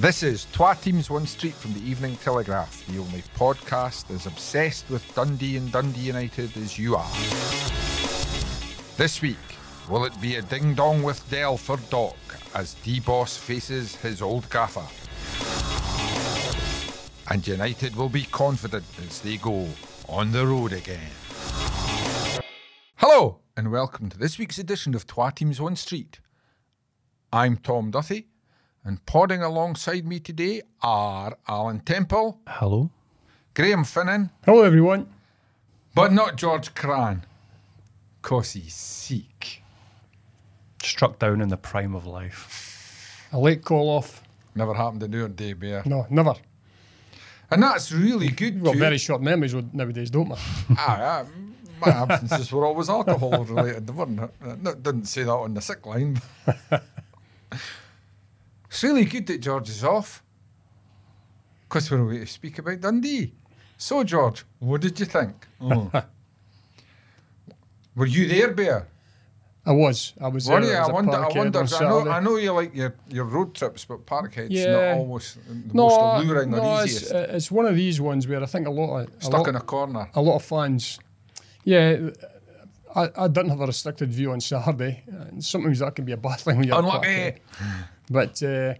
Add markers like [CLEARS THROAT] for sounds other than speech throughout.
This is Twa Teams One Street from the Evening Telegraph, the only podcast as obsessed with Dundee and Dundee United as you are. This week, will it be a ding dong with Del for Doc as D Boss faces his old gaffer? And United will be confident as they go on the road again. Hello, and welcome to this week's edition of Twa Teams One Street. I'm Tom Duthie, and podding alongside me today are Alan Temple, Hello. Graeme Finnan, Hello, everyone. but not George Cran, cause he's sick. Struck down in the prime of life. A late call off. Never happened in our day, Bear. No, never. And that's really good. We've too. very short memories nowadays, don't we? [LAUGHS] Aye, aye, my absences were always alcohol related. They weren't. No, didn't say that on the sick line. [LAUGHS] it's really good that George is off. Because we're away to speak about Dundee. So, George, what did you think? Oh. [LAUGHS] were you there, Bear? I was. I was Were there. you? I, was I wonder. I wonder. I know. I know you like your, your road trips, but Parkhead's Yeah. not almost the No, most I- alluring no, or easiest. uh, it's one of these ones where I think a lot of a Stuck lot, in a corner. a lot of fans. Yeah, I, I didn't have a restricted view on Saturday. And sometimes that can be a bad thing when you're at Unlucky. [LAUGHS] But uh,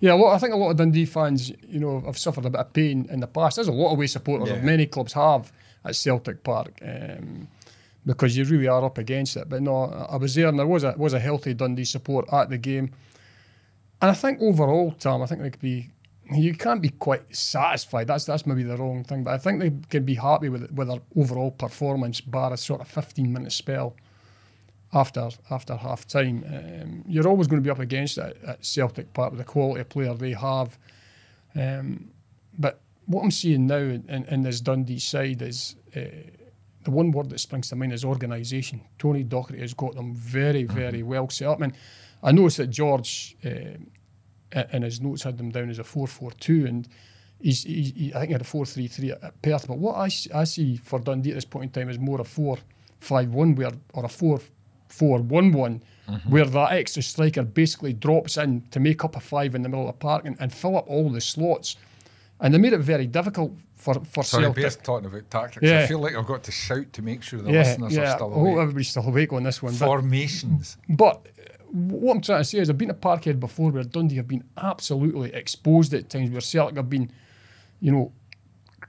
yeah, lot, I think a lot of Dundee fans, you know, have suffered a bit of pain in the past. There's a lot of way supporters, Yeah. of many clubs have at Celtic Park, um, because you really are up against it. But no, I was there, and there was a was a healthy Dundee support at the game. And I think overall, Tom, I think they could be. You can't be quite satisfied. That's that's maybe the wrong thing, but I think they can be happy with with their overall performance, bar a sort of fifteen minute spell after after half time. Um, you're always going to be up against it at Celtic Park with the quality of player they have. Um, but what I'm seeing now in, in, in this Dundee side is uh, the one word that springs to mind is organisation. Tony Docherty has got them very, very well set up. And I noticed that George, uh, in his notes, had them down as a 4 4 2. And he's, he, he, I think he had a 4 3 3 at Perth. But what I see for Dundee at this point in time is more a 4 5 1 where, or a 4 4 1 1, where that extra striker basically drops in to make up a five in the middle of the park and, and fill up all the slots. And they made it very difficult for, for Sorry, Celtic. Talking about tactics. Yeah. I feel like I've got to shout to make sure the yeah, listeners yeah. are still awake. I hope everybody's still awake on this one. Formations. but uh, what I'm trying to say is, I've been at Parkhead before where Dundee have been absolutely exposed at times, where Celtic have been, you know,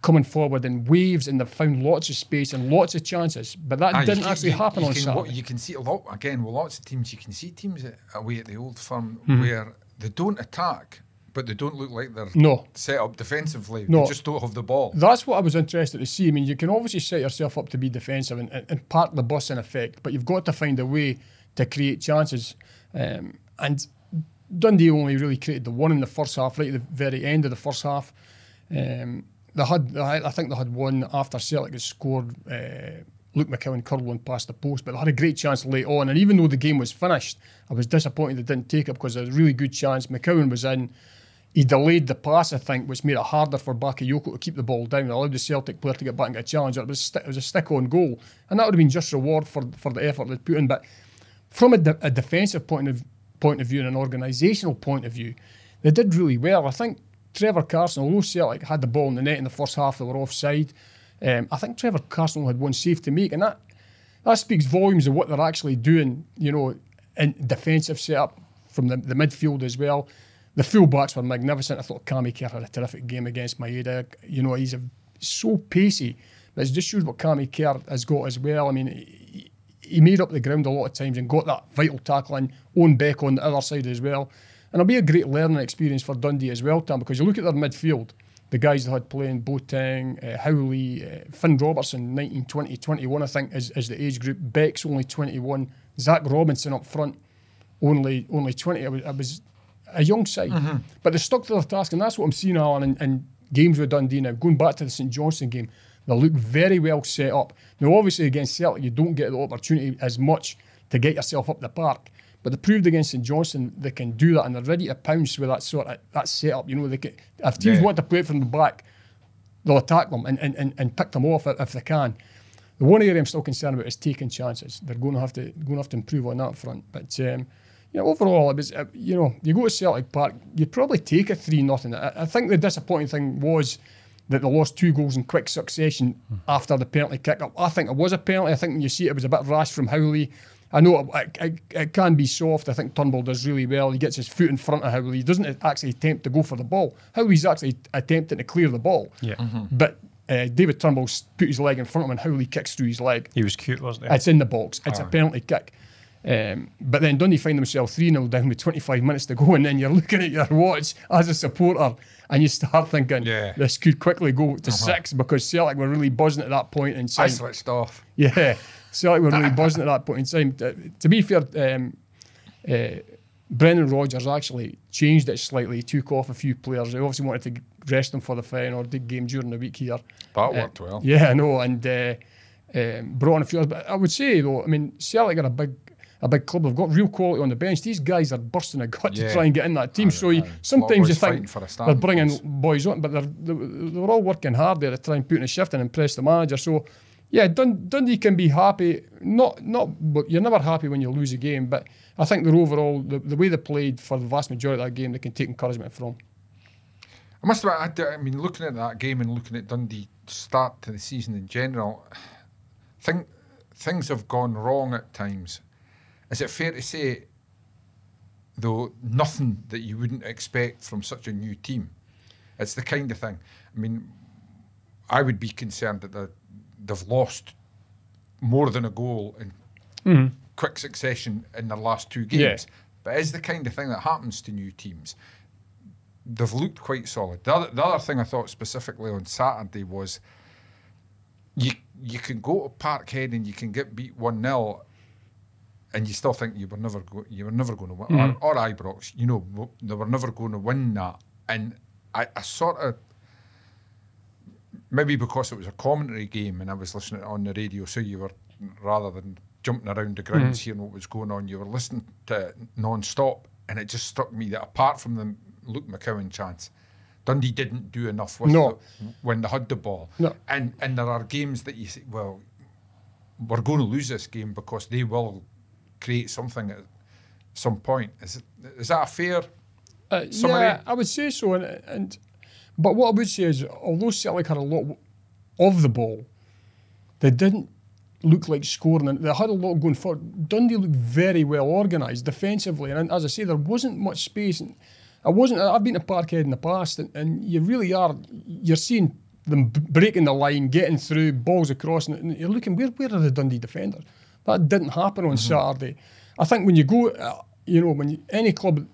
coming forward in waves and they've found lots of space and lots of chances. But that Ah, didn't can- actually you- happen you on can, Saturday. You can see a lot again with lots of teams. You can see teams away at the old firm Hmm. where they don't attack, but they don't look like they're No. set up defensively. No. They just don't have the ball. That's what I was interested to see. I mean, you can obviously set yourself up to be defensive and, and, and park the bus in effect, but you've got to find a way to create chances. Um, and Dundee only really created the one in the first half, right at the very end of the first half. Um, they had, I I think they had one after Celtic had scored. Uh, Luke McCowan curled one past the post, but they had a great chance late on. And even though the game was finished, I was disappointed they didn't take it because there was a really good chance. McCowan was in. He delayed the pass, I think, which made it harder for Bakayoko to keep the ball down. It allowed the Celtic player to get back and get a challenge. It was, sti- it was a stick on goal. And that would have been just reward for, for the effort they put in. But from a, de- a defensive point of point of view and an organisational point of view, they did really well. I think Trevor Carson, although Celtic had the ball in the net in the first half, they were offside. Um, I think Trevor Carson had one save to make, and that that speaks volumes of what they're actually doing. You know, in defensive setup from the, the midfield as well. The fullbacks were magnificent. I thought Cammy Kerr had a terrific game against Maeda. You know, he's a, so pacey, but it just shows what Cammy Kerr has got as well. I mean, he, he made up the ground a lot of times and got that vital tackle in. Owen Beck on the other side as well. And it'll be a great learning experience for Dundee as well, Tom, because you look at their midfield, the guys that had playing Boateng, uh, Howley, uh, Finn Robertson, 19, 20, 21, I think, is, is the age group. Beck's only 21. Zach Robinson up front, only only 20. I was, it was a young side. But they stuck to their task, and that's what I'm seeing, Alan, in, in games with Dundee now. Going back to the St Johnstone game, they look very well set up. Now, obviously, against Celtic, you don't get the opportunity as much to get yourself up the park. But they proved against St Johnstone they can do that, and they're ready to pounce with that sort of that setup. You know, they can, if teams Yeah. want to play it from the back, they'll attack them and, and, and, and pick them off if, they can. The one area I'm still concerned about is taking chances. They're going to have to going to have to improve on that front. But um, know, overall, it was uh, you know you go to Celtic Park, you'd probably take a three nothing. I, I think the disappointing thing was that they lost two goals in quick succession Hmm. after the penalty kick up. I think it was a penalty. I think when you see it, it was a bit rash from Howley. I know it, it, it, it can be soft. I think Turnbull does really well. He gets his foot in front of Howley. He doesn't actually attempt to go for the ball. Howley's actually attempting to clear the ball. Yeah. But uh, David Turnbull put his leg in front of him and Howley kicks through his leg. He was cute, wasn't he? It's in the box. It's a penalty kick. Um, but then Dundee find themselves 3 0 down with 25 minutes to go, and then you're [LAUGHS] looking at your watch as a supporter and you start thinking, Yeah. this could quickly go to six because Celtic were really buzzing at that point in I switched off. Yeah, Celtic were really buzzing at that point in time. To, to be fair, um, uh, Brendan Rodgers actually changed it slightly. He took off a few players. He obviously wanted to rest them for the Feyenoord game during the week here. That worked well. Yeah, I know, and uh, um, brought on a few others. But I would say though, I mean, Celtic are a big, a big club. They've got real quality on the bench. These guys are bursting a gut Yeah. to try and get in that team. Aye, so you, aye. sometimes you think for a they're bringing boys on, but they're they're, they're all working hard there to try and put in a shift and impress the manager. So. Yeah, Dun- Dundee can be happy. Not, not, but you're never happy when you lose a game. But I think they're overall the, the way they played for the vast majority of that game, they can take encouragement from. I must admit, I mean, looking at that game and looking at Dundee start to the season in general, think things have gone wrong at times. Is it fair to say, though, nothing that you wouldn't expect from such a new team? It's the kind of thing. I mean, I would be concerned that they're- they've lost more than a goal in mm-hmm. quick succession in their last two games. Yeah. But it's the kind of thing that happens to new teams they've looked quite solid. The other, the other thing I thought specifically on Saturday was you you can go to Parkhead and you can get beat one 0 and you still think you were never go, you were never going to win, mm-hmm. or, or Ibrox, you know, they were never going to win that. And I, I sort of maybe because it was a commentary game and I was listening on the radio, so you were rather than jumping around the grounds hearing what was going on, you were listening to it non-stop, and it just struck me that apart from the Luke McCowan chance, Dundee didn't do enough with No. the, when they had the ball. No. And and there are games that you say, well, we're going to lose this game because they will create something at some point. Is it, is that a fair? Uh, yeah, I would say so. And, and but what I would say is, although Celtic had a lot of the ball, they didn't look like scoring. And they had a lot going forward. Dundee looked very well organised defensively, and as I say, there wasn't much space. And I wasn't. I've been to Parkhead in the past, and, and you really are. You're seeing them breaking the line, getting through, balls across, and you're looking where where are the Dundee defenders? That didn't happen on Saturday. I think when you go, uh, you know, when you, any club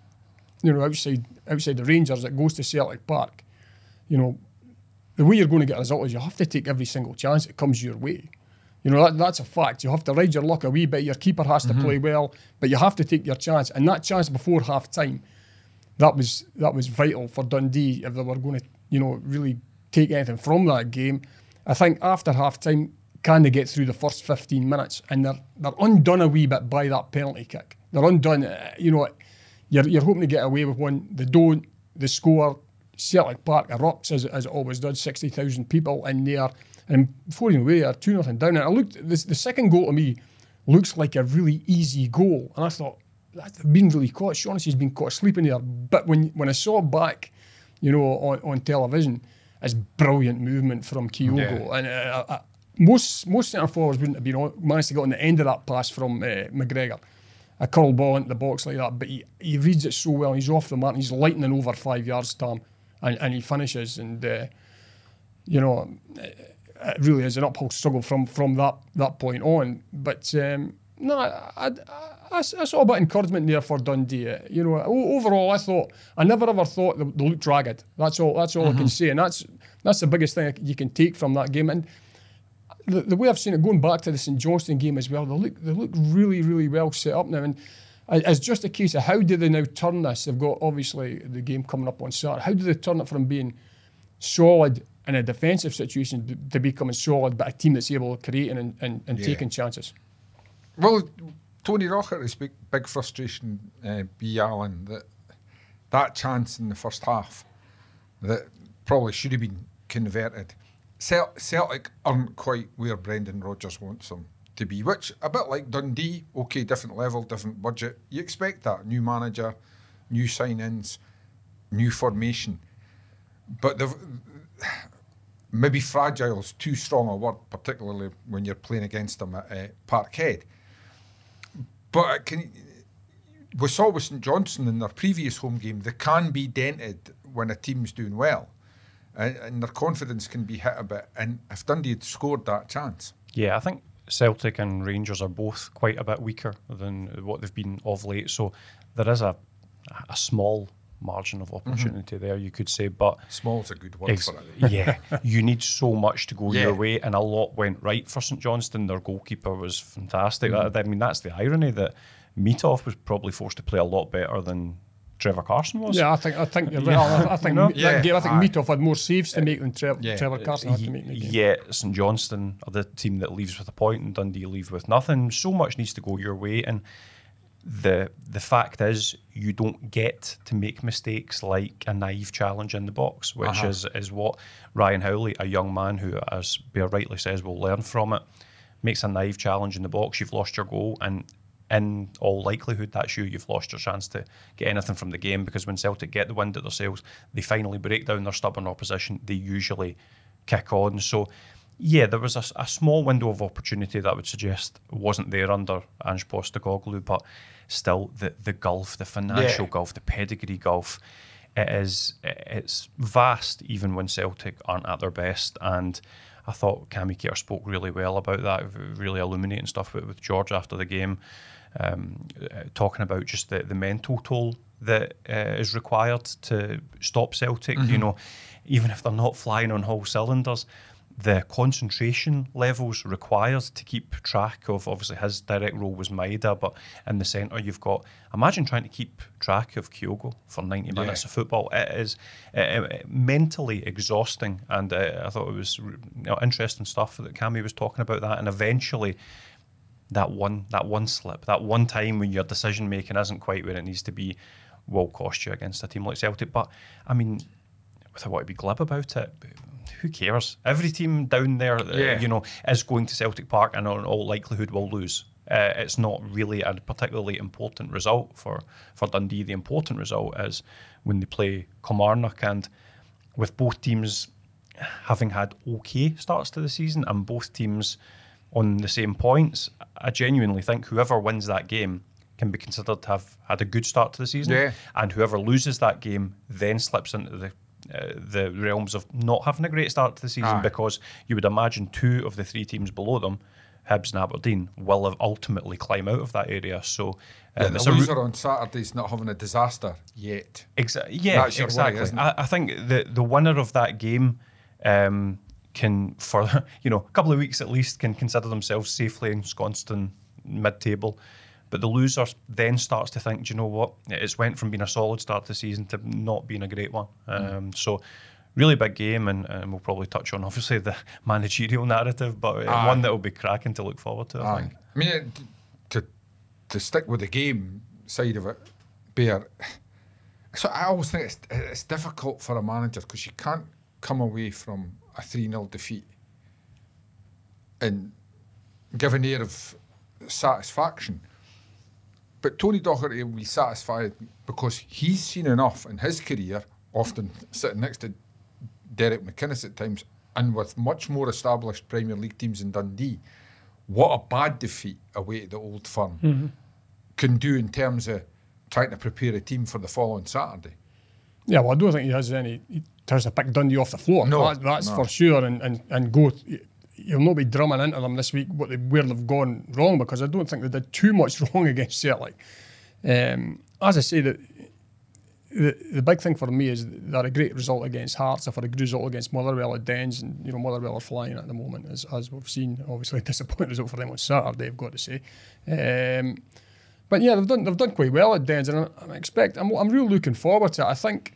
you know, outside outside the Rangers that goes to Celtic Park, you know, the way you're going to get a result is you have to take every single chance that comes your way. You know, that, that's a fact. You have to ride your luck a wee bit. Your keeper has to mm-hmm. play well, but you have to take your chance. And that chance before half time, that was that was vital for Dundee if they were going to, you know, really take anything from that game. I think after half time, can they get through the first 15 minutes? And they're they're undone a wee bit by that penalty kick. They're undone. You know, you're, you're hoping to get away with one. They don't. They score. Celtic Park erupts as, as it always does. 60,000 people in there. And before you know it, are 2 nothing down. And I looked, the, the second goal to me looks like a really easy goal. And I thought, that's been really caught. Shaughnessy's been caught sleeping there. But when when I saw it back, you know, on, on television, it's brilliant movement from Kyogo. Yeah. And uh, I, I, most most centre forwards wouldn't have been on, managed to get on the end of that pass from uh, McGregor. A curl ball into the box like that, but he, he reads it so well. He's off the mark. and He's lightning over five yards, Tom, and, and he finishes. And uh, you know, it really is an uphill struggle from from that that point on. But um, no, I, I, I, saw a bit of encouragement there for Dundee. You know, overall, I thought I never ever thought they, they looked ragged. That's all. That's all I can say, and that's that's the biggest thing you can take from that game. And the, the way I've seen it, going back to the St Johnstone game as well, they look they look really really well set up now. And It's just a case of how do they now turn this? They've got obviously the game coming up on Saturday. How do they turn it from being solid in a defensive situation to becoming solid, but a team that's able to create and, and, and Yeah. taking chances? Well, Tony Docherty's big, big frustration, uh, B. Allen, that that chance in the first half that probably should have been converted. Celtic aren't quite where Brendan Rodgers wants them to be, which a bit like Dundee, okay, different level, different budget. You expect that. New manager, new sign ins, new formation. But maybe fragile is too strong a word, particularly when you're playing against them at uh, Parkhead. But can we saw with St Johnstone in their previous home game, they can be dented when a team's doing well, and, and their confidence can be hit a bit. And if Dundee had scored that chance, Yeah, I think Celtic and Rangers are both quite a bit weaker than what they've been of late. So there is a a small margin of opportunity there, you could say. But small's a good word Ex- for it. [LAUGHS] yeah, you need so much to go Yeah. your way, and a lot went right for St Johnstone. Their goalkeeper was fantastic. Mm. That- I mean, that's the irony that Mitov was probably forced to play a lot better than Trevor Carson was. Yeah, I think I think [LAUGHS] you're right. I, I think No? that Yeah, game, I think aye. Mitov had more saves to make than Tre- Yeah. Trevor Carson had to make in the game. Yet St Johnstone are the team that leaves with a point, and Dundee leave with nothing. So much needs to go your way, and the the fact is you don't get to make mistakes like a naive challenge in the box, which Uh-huh. is is what Ryan Howley, a young man who, as Bear rightly says, will learn from it, makes a naive challenge in the box. You've lost your goal, and in all likelihood, that's you. You've lost your chance to get anything from the game because when Celtic get the wind at their sails, they finally break down their stubborn opposition. They usually kick on. So, yeah, there was a small window of opportunity that I would suggest wasn't there under Ange Postecoglou, but still, the the gulf, the financial Yeah. gulf, the pedigree gulf, it is it's vast even when Celtic aren't at their best. And I thought Cammy Kerr spoke really well about that, really illuminating stuff with, with George after the game, um, uh, talking about just the, the mental toll that uh, is required to stop Celtic. You know, even if they're not flying on all cylinders, the concentration levels required to keep track of obviously his direct role was Maeda, but in the centre you've got imagine trying to keep track of Kyogo for 90 minutes of football. It is uh, uh, mentally exhausting, and uh, I thought it was you know, interesting stuff that Cammy was talking about that, and eventually that one that one slip, that one time when your decision making isn't quite where it needs to be, will cost you against a team like Celtic. But I mean, without want to be glib about it, who cares? Every team down there, uh, you know, is going to Celtic Park and in all likelihood will lose. Uh, it's not really a particularly important result for, for Dundee. The important result is when they play Kilmarnock and with both teams having had okay starts to the season and both teams on the same points, I genuinely think whoever wins that game can be considered to have had a good start to the season. Yeah. And whoever loses that game then slips into the uh, the realms of not having a great start to the season Aye. because you would imagine two of the three teams below them, Hibs and Aberdeen, will have ultimately climb out of that area. So uh, it's the loser on Saturday's not having a disaster yet. Exa- yeah, That's exactly. I, I think the the winner of that game um, can, for [LAUGHS] you know, a couple of weeks at least, can consider themselves safely ensconced in mid-table. But the loser then starts to think, do you know what? It's went from being a solid start to the season to not being a great one. Mm. Um, so. Really big game, and, and we'll probably touch on [LAUGHS] obviously the managerial narrative, but uh, one that will be cracking to look forward to. I think. I mean, it, to to stick with the game side of it, Bear. [SIGHS] So I always think it's it's difficult for a manager because you can't come away from a three 0 defeat and give an air of satisfaction. But Tony Docherty will be satisfied because he's seen enough in his career, often sitting next to Derek McInnes at times, and with much more established Premier League teams in Dundee, what a bad defeat away at the Old Firm mm-hmm. can do in terms of trying to prepare a team for the following Saturday. Yeah, well, I don't think he has any. He tries to pick Dundee off the floor. No, that, that's no. for sure. And, and, and go. You'll not be drumming into them this week what they where they've gone wrong because I don't think they did too much [LAUGHS] wrong against Celtic. Um, as I say, that the, the big thing for me is that a great result against Hearts, had a good result against Motherwell at Dens, and you know Motherwell are flying at the moment, as, as we've seen. Obviously, [LAUGHS] a disappointing result for them on Saturday, I've got to say. Um, but yeah, they've done they've done quite well at Dens, and I, I expect I'm I'm really looking forward to it. I think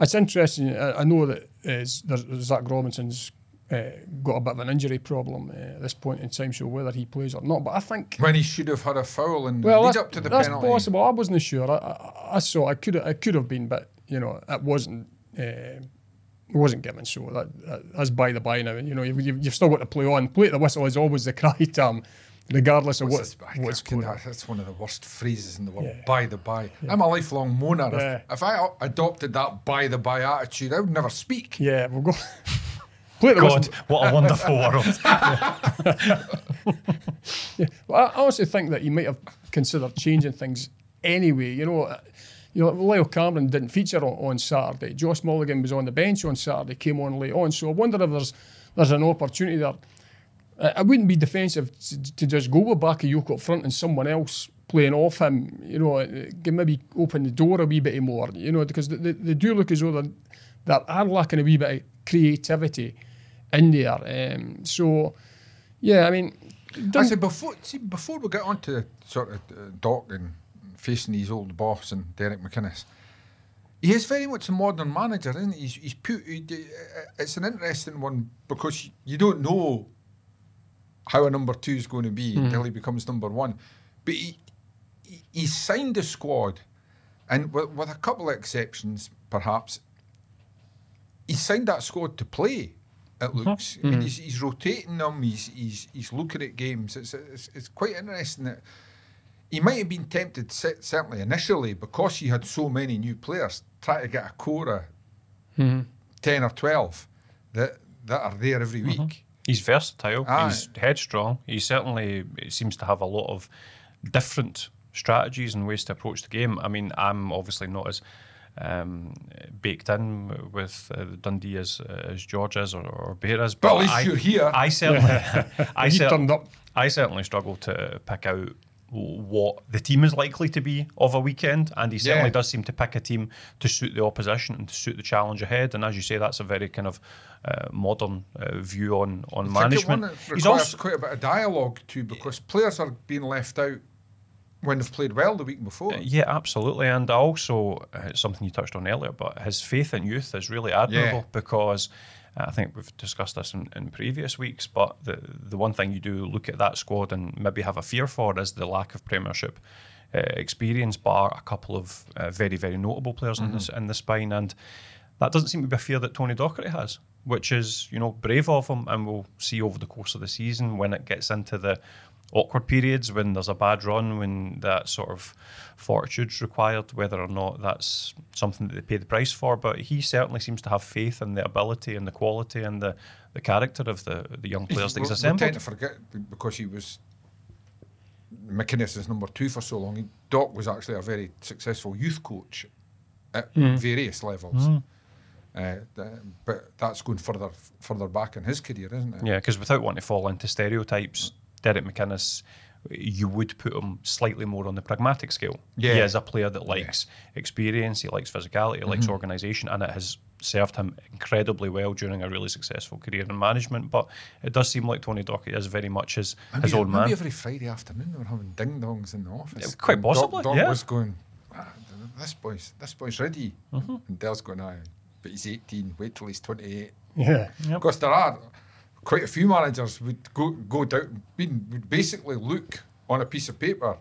it's interesting. I, I know that uh, there's, Zach Robinson's uh, got a bit of an injury problem uh, at this point in time, so whether he plays or not. But I think When he should have had a foul and well, lead up to the that's penalty. possible. I wasn't sure. I, I, I saw it could it could have been, but you know it wasn't. Uh, wasn't given, so that, that, that's by the by now. You know you've, you've you've still got to play on. Play at the whistle is always the [LAUGHS] cry term regardless of what, What's this- what's can- going on. That's one of the worst phrases in the world. Yeah. By the by, I'm a lifelong moaner. If- Yeah. If, I o- adopted that by the by attitude, I would never speak. Yeah, we'll go. [LAUGHS] Play the God, what a wonderful world. [LAUGHS] [LAUGHS] Well, I honestly think that you might have considered changing things anyway. You know, you know, Lyle Cameron didn't feature on, on Saturday. Josh Mulligan was on the bench on Saturday, came on late on. So I wonder if there's there's an opportunity there. Uh, I wouldn't be defensive to, to just go with Bakayoko up front and someone else playing off him. You know, uh, maybe open the door a wee bit more. You know, because they, they, do look as though they're, they are lacking a wee bit of creativity in there. Um, so, yeah, I mean. I said before, see, before we get on to sort of uh, Doc and facing his old boss and Derek McInnes, he is very much a modern manager, isn't he? He's, he's put, he, uh, it's an interesting one because you don't know how a number two is going to be mm-hmm. until he becomes number one. But he, he, he's signed a squad, and with, with a couple of exceptions, perhaps, he signed that squad to play. It looks. I mean, he's, he's rotating them. He's, he's he's looking at games. It's, it's it's quite interesting that he might have been tempted, certainly initially, because he had so many new players, try to get a core of mm-hmm. ten or twelve that that are there every uh-huh. week. He's versatile. Aye. He's headstrong. He certainly seems to have a lot of different strategies and ways to approach the game. I mean, I'm obviously not as um, baked in with uh, Dundee as uh, as George is or, or Bear is, But at least I, you're here. I certainly, [LAUGHS] I, He cer- up. I certainly struggle to pick out what the team is likely to be of a weekend, and he certainly Yeah. does seem to pick a team to suit the opposition and to suit the challenge ahead. And as you say, that's a very kind of uh, modern uh, view on on I management. He's also quite a bit of dialogue too, because players are being left out when they've played well the week before. yeah, absolutely, and also uh, something you touched on earlier, but his faith in youth is really admirable Yeah. because. Uh, I think we've discussed this in, in previous weeks, but the the one thing you do look at that squad and maybe have a fear for is the lack of Premiership uh, experience, bar a couple of uh, very very notable players in this in the spine, and that doesn't seem to be a fear that Tony Docherty has, which is you know brave of him, and we'll see over the course of the season when it gets into the awkward periods when there's a bad run, when that sort of fortitude's required, whether or not that's something that they pay the price for. But he certainly seems to have faith in the ability and the quality and the, the character of the, the young players that he's We- we assembled. tend to forget because he was McInnes is number two for so long. He, Doc was actually a very successful youth coach at Hmm. various levels. Uh, but that's going further further back in his career, isn't it? Yeah, because without wanting to fall into stereotypes, Derek McInnes, you would put him slightly more on the pragmatic scale. He Yeah. is a player that likes experience, he likes physicality, he likes organisation, and it has served him incredibly well during a really successful career in management. But it does seem like Tony Docherty is very much his, his Maybe- own man. Maybe every Friday afternoon they were having ding dongs in the office. Yeah, quite And Doc- possibly, Doc yeah. was going, "Ah, this boy's this boy's ready, Mm-hmm. and Del's going, aye, but he's 18. Wait till he's 28. Yeah. Because there are quite a few managers would go go down, would would basically look on a piece of paper,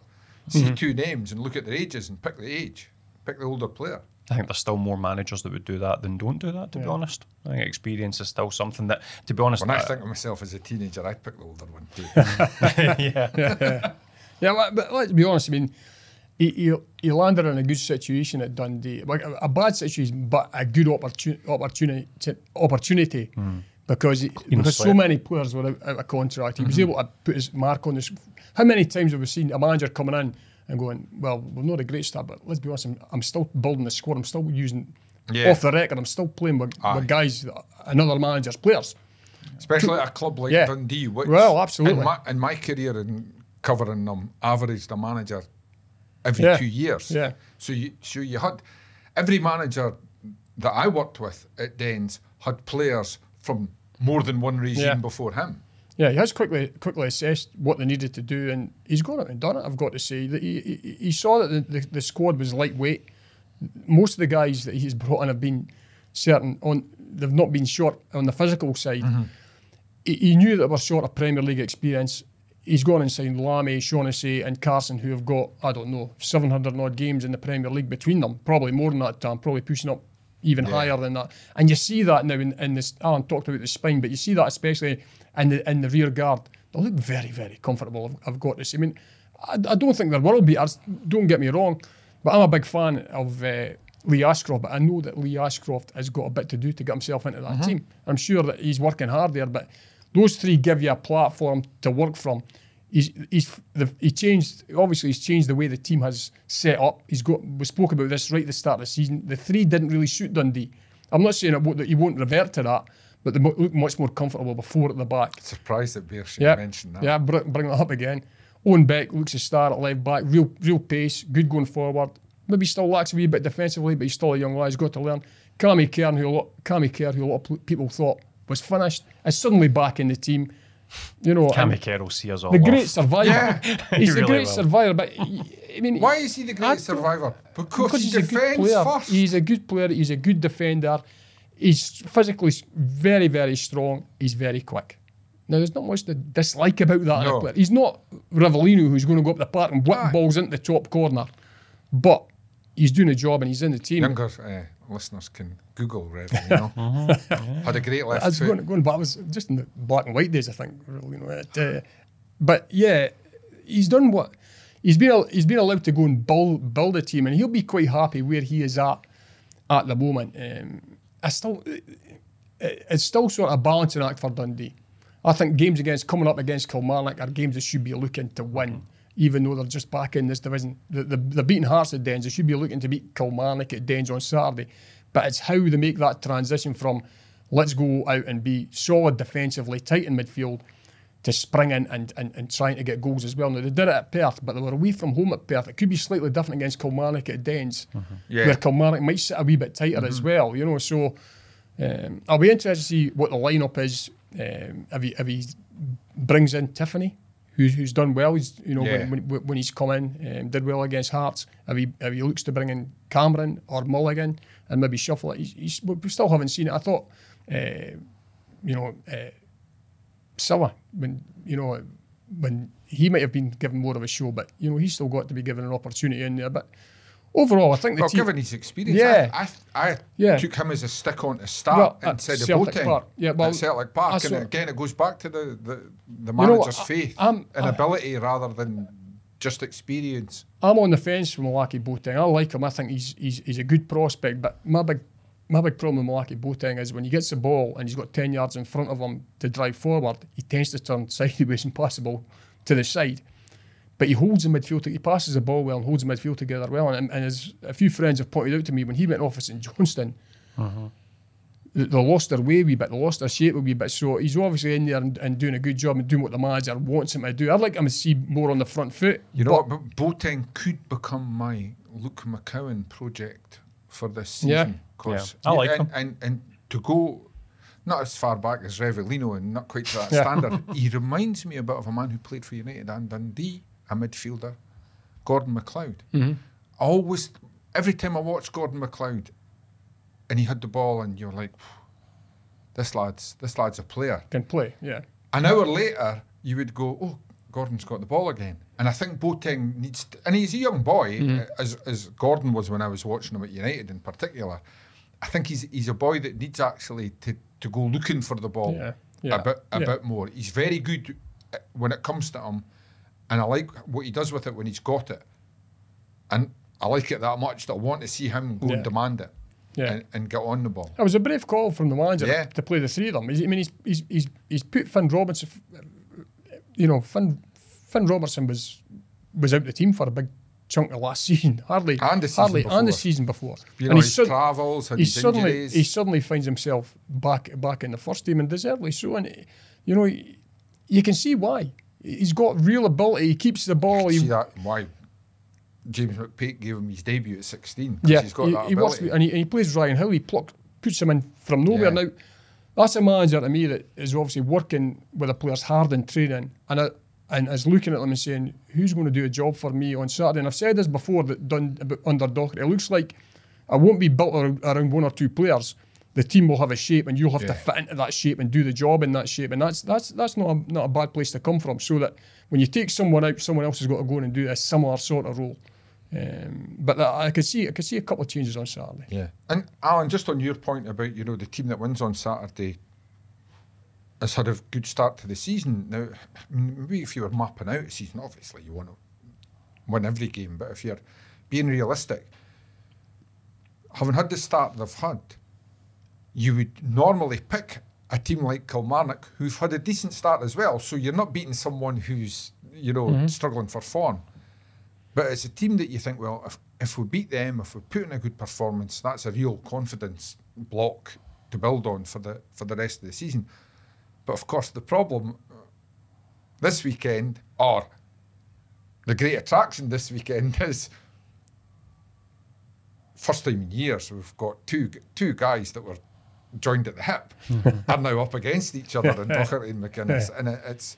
see Mm-hmm. two names, and look at their ages and pick the age, pick the older player. I think there's still more managers that would do that than don't do that, to be honest. I think experience is still something that, to be honest, When I uh, think of myself as a teenager, I'd pick the older one too. [LAUGHS] yeah. [LAUGHS] Yeah, but- but let's be honest. I mean, he, he, he landed in a good situation at Dundee, like a, a bad situation, but a good opportunity opportunity opportunity because he, because so many players were out, out of contract. He was able to put his mark on this. How many times have we seen a manager coming in and going, "Well, we're not a great start, but let's be honest, I'm, I'm still building the squad. I'm still using." Yeah. Off the record, I'm still playing with, with guys, that- another manager's players. Especially at a club like Yeah. Dundee, which Well, absolutely. in my, in my career in covering them, averaged a manager every Yeah. two years. Yeah. So you so you had every manager that I worked with at Dens had players from more than one regime Yeah. before him. Yeah, he has quickly quickly assessed what they needed to do, and he's gone out and done it. I've got to say that he, he, he saw that the, the, the squad was lightweight. Most of the guys that he's brought in have been certain on. They've not been short on the physical side. Mm-hmm. He, he knew that they were short of Premier League experience. He's gone and signed Lamie, Shaughnessy, and Carson, who have got I don't know seven hundred odd games in the Premier League between them. Probably more than that time. Probably pushing up even higher than that. And you see that now in, in this. Alan talked about the spine, but you see that especially in the in the rear guard. they look very, very comfortable. I've, I've got to say. I mean, I, I don't think they're world beaters. Don't get me wrong, but I'm a big fan of uh, Lee Ashcroft. But I know that Lee Ashcroft has got a bit to do to get himself into that team. I'm sure that he's working hard there. But those three give you a platform to work from. He's, he's the, he changed obviously he's changed the way the team has set up. He's got we spoke about this right at the start of the season. The three didn't really suit Dundee. I'm not saying won't, that he won't revert to that, but they look much more comfortable before at the back. Surprised that Bear should Yeah, mention that. yeah. Br- bring that up again. Owen Beck looks a star at left back. Real, real pace. Good going forward. Maybe still lacks a wee bit defensively, but he's still a young lad. He's got to learn. Cammy Kern, who a lot, Cammy Kerr, who a lot of people thought was finished, is suddenly back in the team. You know, Cammy and Kerr see us all the off. great survivor. Yeah. [LAUGHS] he's He the really great will. survivor, but I mean, Why is he the great survivor? Because, because he he's a good player. first. He's a good player. He's a good defender. He's physically very, very strong. He's very quick. Now, there's not much to dislike about that No. player. He's not Rivellino who's going to go up the park and whip Aye. balls into the top corner. But he's doing a job and he's in the team. Younger uh, listeners can Google Redden, you know. [LAUGHS] Had a great left I was going, going back, it was just in the black and white days, I think. You know, it, uh, but yeah, he's done what he's been. He's been allowed to go and build build a team, and he'll be quite happy where he is at at the moment. Um, I still, it- it's still sort of a balancing act for Dundee. I think games against coming up against Kilmarnock are games that should be looking to win, even though they're just back in this division. The, the, the beating Hearts at Dens, they should be looking to beat Kilmarnock at Dens on Saturday. But it's how they make that transition from let's go out and be solid defensively, tight in midfield, to spring in and, and, and trying to get goals as well. Now, they did it at Perth, but they were away from home at Perth. It could be slightly different against Kilmarnock at Dens, Yeah. where Kilmarnock might sit a wee bit tighter as well, you know. So um, I'll be interested to see what the lineup is. Um, if, he, if he brings in Tiffoney, who's, who's done well, he's you know Yeah. when, when, when he's come in, um, did well against Hearts. If he, if he looks to bring in Cameron or Mulligan and maybe shuffle it, he's, he's, we still haven't seen it. I thought, uh, you know, uh, Sylla when you know when he might have been given more of a show, but you know he's still got to be given an opportunity in there. But overall, I think the Well, team. given his experience, Yeah. I, I, I Yeah. took him as a stick on to start Well, instead of Celtic Boateng Park. Yeah, well, at Celtic I Park. And again, it goes back to the, the, the manager's what, I- faith I'm- and I- ability rather than just experience. I'm on the fence for Malachi Boateng. I like him. I think he's he's, he's a good prospect. But my big my big problem with Malachi Boateng is when he gets the ball and he's got ten yards in front of him to drive forward, he tends to turn [LAUGHS] sideways and ball to the side. But he holds the midfield. He passes the ball well and holds the midfield together well. And, and as a few friends have pointed out to me, when he went off at St Johnstone, uh-huh. they, they lost their way a wee bit. They lost their shape a wee bit. So he's obviously in there and, and doing a good job and doing what the manager wants him to do. I'd like him to see more on the front foot. You know but- what? But Boateng could become my Luke McCowan project for this season. Yeah. season. 'cause- Yeah, I like and, him. And, and to go not as far back as Rivellino and not quite to that Yeah. standard, [LAUGHS] he reminds me a bit of a man who played for United and Dundee, a midfielder, Gordon McLeod. Mm-hmm. I always, every time I watched Gordon McLeod and he had the ball and you're like, this lad's, this lad's a player. can play. Yeah. An hour later, you would go, "Oh, Gordon's got the ball again." And I think Boateng needs, to, and he's a young boy, uh, as as Gordon was when I was watching him at United in particular. I think he's he's a boy that needs actually to, to go looking for the ball Yeah, yeah, a bit a yeah. bit more. He's very good uh, when it comes to him, and I like what he does with it when he's got it, and I like it that much that I want to see him go Yeah. and demand it, Yeah. and, and get on the ball. It was a brave call from the manager Yeah. to play the three of them. He's- I mean, he's he's he's, he's put Finn Robertson. You know, Finn Finn Robertson was was out the team for a big chunk of last [LAUGHS] season. Hardly And the season hardly and the before. season before. You and know, he's his sud- travels and he suddenly injuries. he suddenly finds himself back back in the first team and deservedly so. And you know, you can see why. He's got real ability. He keeps the ball. see that why James McPake gave him his debut at 16. yeah, he's got he, that he works with, and, he, and he plays Ryan Hill. He pluck, puts him in from nowhere. Yeah. Now, that's a manager to me that is obviously working with the players hard in training and I, and is looking at them and saying, "Who's going to do a job for me on Saturday?" And I've said this before that done about under Docherty. It looks like I won't be built around one or two players. The team will have a shape, and you'll have to fit into that shape and do the job in that shape. And that's that's that's not a, not a bad place to come from. So that when you take someone out, someone else has got to go in and do a similar sort of role. Um, but I could see I could see a couple of changes on Saturday. yeah. And Alan, just on your point about you know the team that wins on Saturday, has had a good start to the season. Now, maybe if you were mapping out a season, obviously you want to win every game, but if you're being realistic, having had the start they've had, you would normally pick a team like Kilmarnock who've had a decent start as well. So you're not beating someone who's, you know, struggling for form. But it's a team that you think, well, if, if we beat them, if we put in a good performance, that's a real confidence block to build on for the for the rest of the season. But of course, the problem uh, this weekend, or the great attraction this weekend, [LAUGHS] is first time in years we've got two two guys that were joined at the hip [LAUGHS] are now up against each other in Docherty and [LAUGHS] McInnes, and it, it's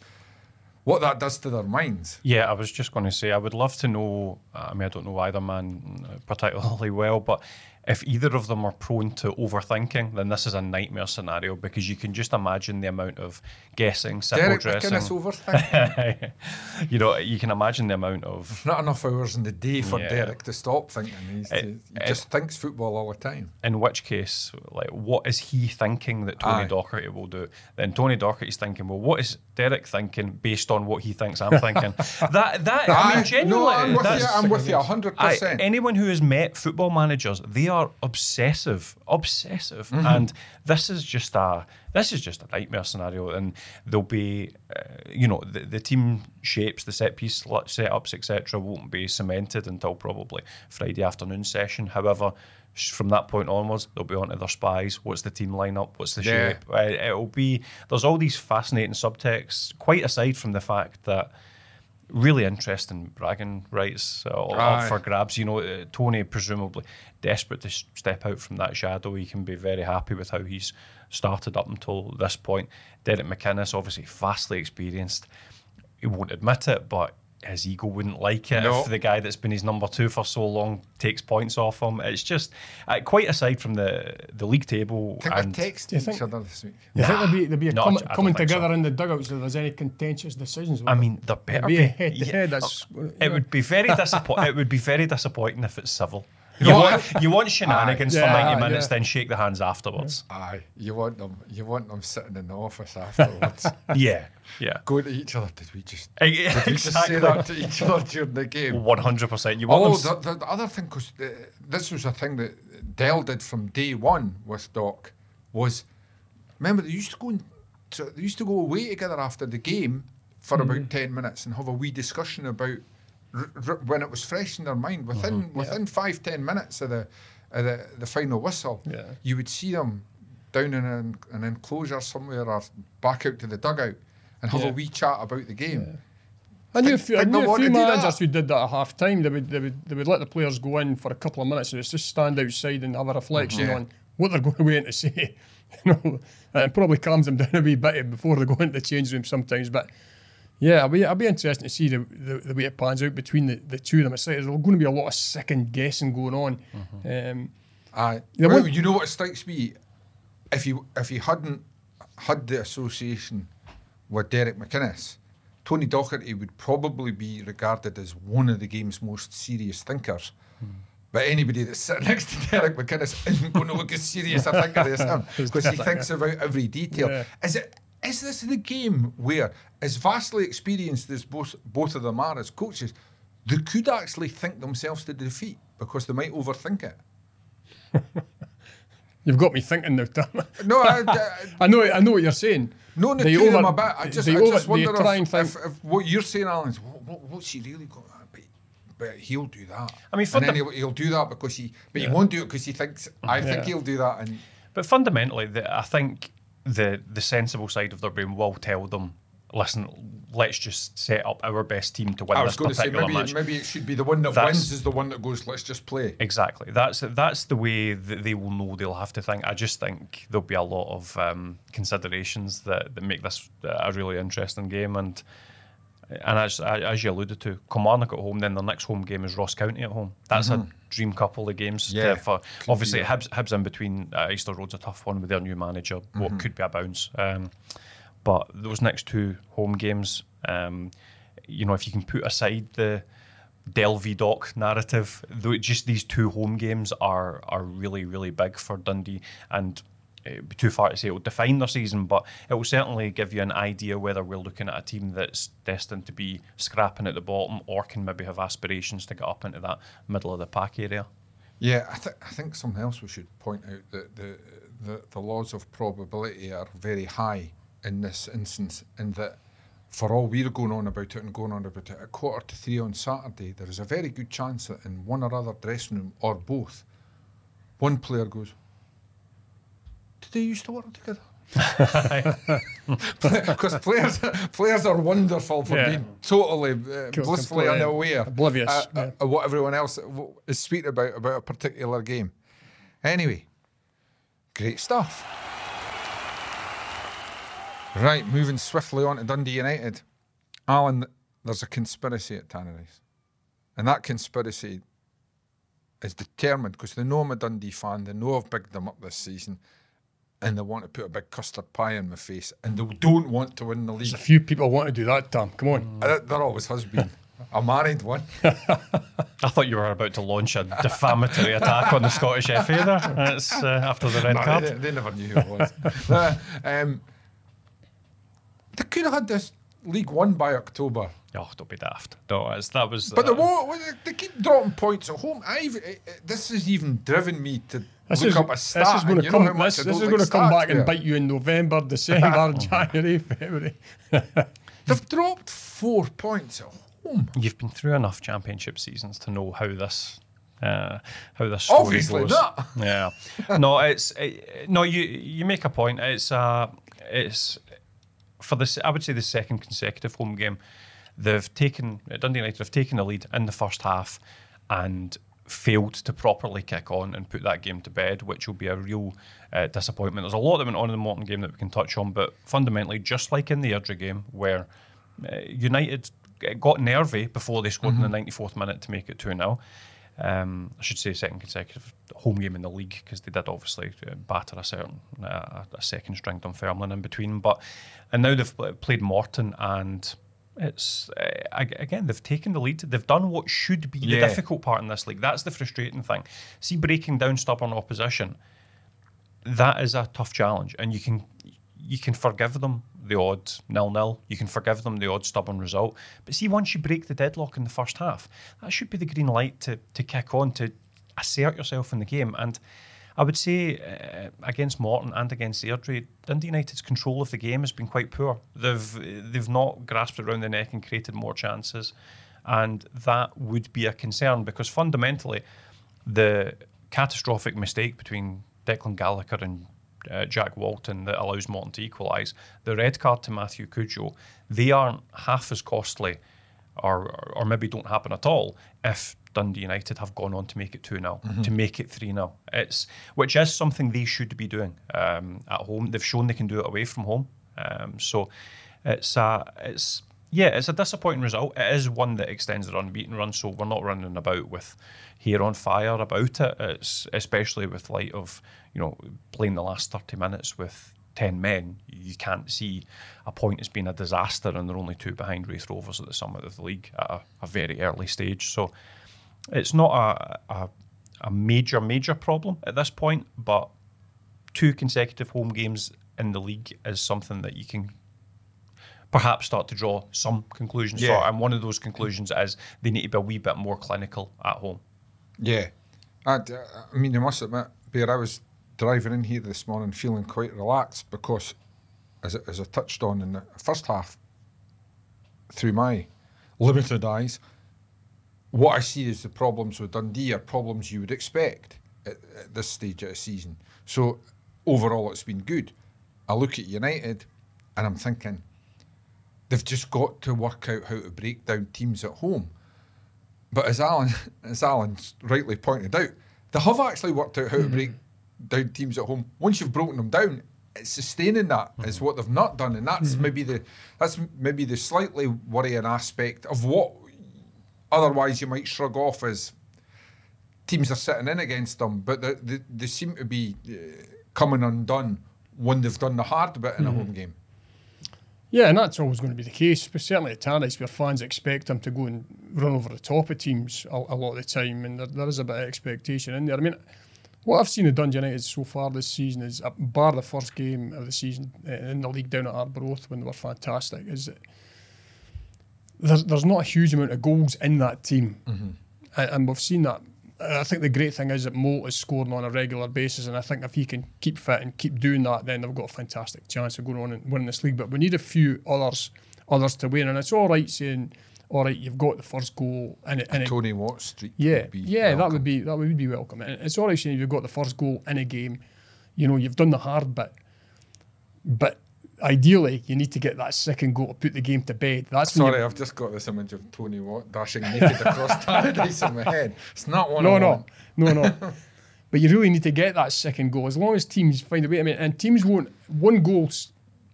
what that does to their minds. Yeah, I was just going to say, I would love to know. Uh, I mean, I don't know either man particularly well, but if either of them are prone to overthinking, then this is a nightmare scenario because you can just imagine the amount of guessing, simple Derek dressing. Overthinking. [LAUGHS] you know, you can imagine the amount of Not enough hours in the day for Yeah. Derek to stop thinking. He's, It- he it- just thinks football all the time. in which case, like, what is he thinking that Tony Aye. Docherty will do? Then Tony Docherty's thinking, well, what is Derek thinking based on what he thinks I'm [LAUGHS] thinking? that that I mean, genuinely, no, I'm with you. I'm with you hundred I, percent. anyone who has met football managers, they are obsessive, obsessive, Mm-hmm. and this is just a this is just a nightmare scenario. And there'll be, uh, you know, the, the team shapes, the set piece setups, etc., won't be cemented until probably Friday afternoon session. However. From that point onwards, they'll be on to their spies. What's the team lineup? What's the Yeah. shape? Uh, it'll be there's all these fascinating subtexts. Quite aside from the fact that really interesting bragging rights uh, up for grabs. You know, uh, Tony presumably desperate to step out from that shadow. He can be very happy with how he's started up until this point. Derek McInnes, obviously vastly experienced. He won't admit it, but his ego wouldn't like it No. if the guy that's been his number two for so long takes points off him. It's just uh, quite aside from the the league table I think and text you each think- other this week. You think there'll be, there'll be a No, com- I don't coming think so. together in the dugouts if there's any contentious decisions? I mean, there better be be. a head-to-head, Yeah, that's- it would be very [LAUGHS] disappointing. it would be very disappointing if it's civil. You You want, you want shenanigans Aye. for Yeah, ninety minutes, yeah. then shake the hands afterwards. Aye, you want them. You want them sitting in the office afterwards, [LAUGHS] Yeah, yeah. going to each other. Did we just? Did we just say Exactly. that to each other during the game? One hundred percent. You want Oh, them. s- the, the, the other thing, because uh, this was a thing that Del did from day one with Doc, was remember they used to go and to, they used to go away together after the game for about mm-hmm. ten minutes and have a wee discussion about r- r- when it was fresh in their mind. Within mm-hmm. within five ten minutes of the of the, the final whistle, Yeah. you would see them down in an, an enclosure somewhere or back out to the dugout and have Yeah. a wee chat about the game. I knew a few, I knew a few that? managers who did that at half time. They would, they, would, they would let the players go in for a couple of minutes and just stand outside and have a reflection Yeah. on what they're [LAUGHS] going away in to say. [LAUGHS] You know, and it probably calms them down a wee bit before they go into the change room sometimes. But yeah, I'll be, I'll be interested to see the, the, the way it pans out between the, the two of them. It's like there's going to be a lot of second guessing going on. Um, Aye. Well, what- you know what strikes me? If you if he hadn't had the association with Derek McInnes, Tony Docherty would probably be regarded as one of the game's most serious thinkers. But anybody that's sitting [LAUGHS] next to Derek McInnes isn't going to look as serious a thinker as him [LAUGHS] because he thinks about every detail. Yeah. Is it? Is this the game where, as vastly experienced as both both of them are as coaches, they could actually think themselves to defeat because they might overthink it? [LAUGHS] you've got me thinking now, Tom. No, I, [LAUGHS] I, I know, I know what you're saying. no, no, They to them over- a bit. I just, I over- just they wonder if, think- if, if what you're saying, Alan, is what, what, what's he really got? But, but he'll do that. I mean, and then funda- he'll, he'll do that because he, but he won't do it because he thinks. I think Yeah. he'll do that, and But fundamentally, the, I think the the sensible side of their brain will tell them, listen, let's just set up our best team to win I this was going to say particular maybe match. maybe it should be the one that That's- wins is the one that goes. Let's just play. Exactly. That's that's the way that they will know they'll have to think. I just think there'll be a lot of um, considerations that, that make this a really interesting game. And and as as you alluded to, Kilmarnock at home, then their next home game is Ross County at home. That's a dream couple of games. Mm-hmm. Yeah, for could obviously. Hibs, Hibs in between. Uh, Easter Road's a tough one with their new manager. Mm-hmm. What could be a bounce. Um, but those next two home games, um, you know, if you can put aside the Del Doc narrative, though just these two home games are are really really big for Dundee, and be too far to say it will define their season, but it will certainly give you an idea whether we're looking at a team that's destined to be scrapping at the bottom or can maybe have aspirations to get up into that middle of the pack area. Yeah, I, th- I think something else we should point out that the, the the laws of probability are very high in this instance, in that for all we're going on about it and going on about it, at quarter to three on Saturday, there is a very good chance that in one or other dressing room or both, one player goes, Did they used to work together? [LAUGHS] Because players, players are wonderful for Yeah. being totally uh, Co- blissfully unaware, oblivious, uh, uh, yeah. of what everyone else is speaking about about a particular game. Anyway, great stuff. Right, moving swiftly on to Dundee United. Alan, there's a conspiracy at Tannadice. And that conspiracy is determined because they know I'm a Dundee fan, they know I've bigged them up this season, and they want to put a big custard pie in my face, and they don't want to win the There's league. a few people want to do that, Tom. Come on. Uh, There always has been. I married one. [LAUGHS] I thought you were about to launch a defamatory attack on the Scottish FA there. That's uh, after the red No, card. they, they never knew who it was. [LAUGHS] Uh, um, they could have had this league One by October. Oh, don't be daft. No, it's, that was. But uh, they, won't, they keep dropping points at home. I've, eh, eh, this has even driven me to This look is, up a this is going to you know how come. This, this is like going to come stats back and bite you in November, December, [LAUGHS] January, February. [LAUGHS] They've dropped four points at home. You've been through enough championship seasons to know how this. Uh, how this story Obviously goes. not. Yeah, no, it's it, no. You you make a point. It's uh, it's for this. I would say the second consecutive home game. They've taken Dundee United have taken the lead in the first half, and failed to properly kick on and put that game to bed, which will be a real uh, disappointment. There's a lot that went on in the Morton game that we can touch on, but fundamentally, just like in the Airdrie game, where uh, United got nervy before they scored in the 94th minute to make it 2 0. Um, I should say second consecutive home game in the league because they did obviously uh, batter a certain uh, a second string Dunfermline in between. But and now they've played Morton and it's uh, again they've taken the lead. They've done what should be the difficult part in this league. That's the frustrating thing. See breaking down stubborn opposition that is a tough challenge, and you can you can forgive them the odd nil nil. You can forgive them the odd stubborn result. But see, once you break the deadlock in the first half, that should be the green light to to kick on to assert yourself in the game. And I would say uh, against Morton and against Airdrie, Dundee United's control of the game has been quite poor. They've they've not grasped it around the neck and created more chances, and that would be a concern because fundamentally, the catastrophic mistake between Declan Gallagher and uh, Jack Walton that allows Morton to equalise, the red card to Matthew Cudjoe, they aren't half as costly or, or maybe don't happen at all if Dundee United have gone on to make it 2 0, to make it 3 0. It's Which is something they should be doing um, at home. They've shown they can do it away from home. Um, so it's uh, it's yeah, it's a disappointing result. It is one that extends their unbeaten run, so we're not running about with hair on fire about it. It's especially with light of you know playing the last thirty minutes with ten men. You can't see a point as being a disaster, and they're only two behind Raith Rovers at the summit of the league at a, a very early stage. So it's not a, a a major major problem at this point, but two consecutive home games in the league is something that you can perhaps start to draw some conclusions Yeah. for. And one of those conclusions is they need to be a wee bit more clinical at home. Yeah. I, I mean, I must admit, Bear, I was driving in here this morning feeling quite relaxed because, as, I- as I touched on in the first half, through my limited eyes, what I see is the problems with Dundee are problems you would expect at, at this stage of a season. So, overall, it's been good. I look at United and I'm thinking, they've just got to work out how to break down teams at home. But as Alan, [LAUGHS] as Alan's rightly pointed out, they have actually worked out how to mm-hmm. break down teams at home. Once you've broken them down, it's sustaining that is mm-hmm. what they've not done, and that's mm-hmm. maybe the that's maybe the slightly worrying aspect of what otherwise you might shrug off as teams are sitting in against them, but they, they, they seem to be uh, coming undone when they've done the hard bit in a home game. Yeah, and that's always going to be the case, but certainly at Tannadice, where fans expect them to go and run over the top of teams a, a lot of the time, and there, there is a bit of expectation in there. I mean, What I've seen of Dundee United so far this season is, uh, bar the first game of the season uh, in the league down at Arbroath when they were fantastic, is that there's, there's not a huge amount of goals in that team. Mm-hmm. And, and we've seen that. I think the great thing is that Moult is scoring on a regular basis, and I think if he can keep fit and keep doing that, then they've got a fantastic chance of going on and winning this league. But we need a few others others to win, and it's all right saying, all right, you've got the first goal, and it, and it Tony Watt Street. yeah, would be yeah, that would be that would be welcome. And it's all right saying you've got the first goal in a game. You know, you've done the hard bit, but ideally, you need to get that second goal to put the game to bed. That's Sorry, you- I've just got this image of Tony Watt dashing naked across [LAUGHS] Tannadice in my head. It's not one no, no, no, no. [LAUGHS] but you really need to get that second goal. As long as teams find a way. I mean, and teams won't. One goal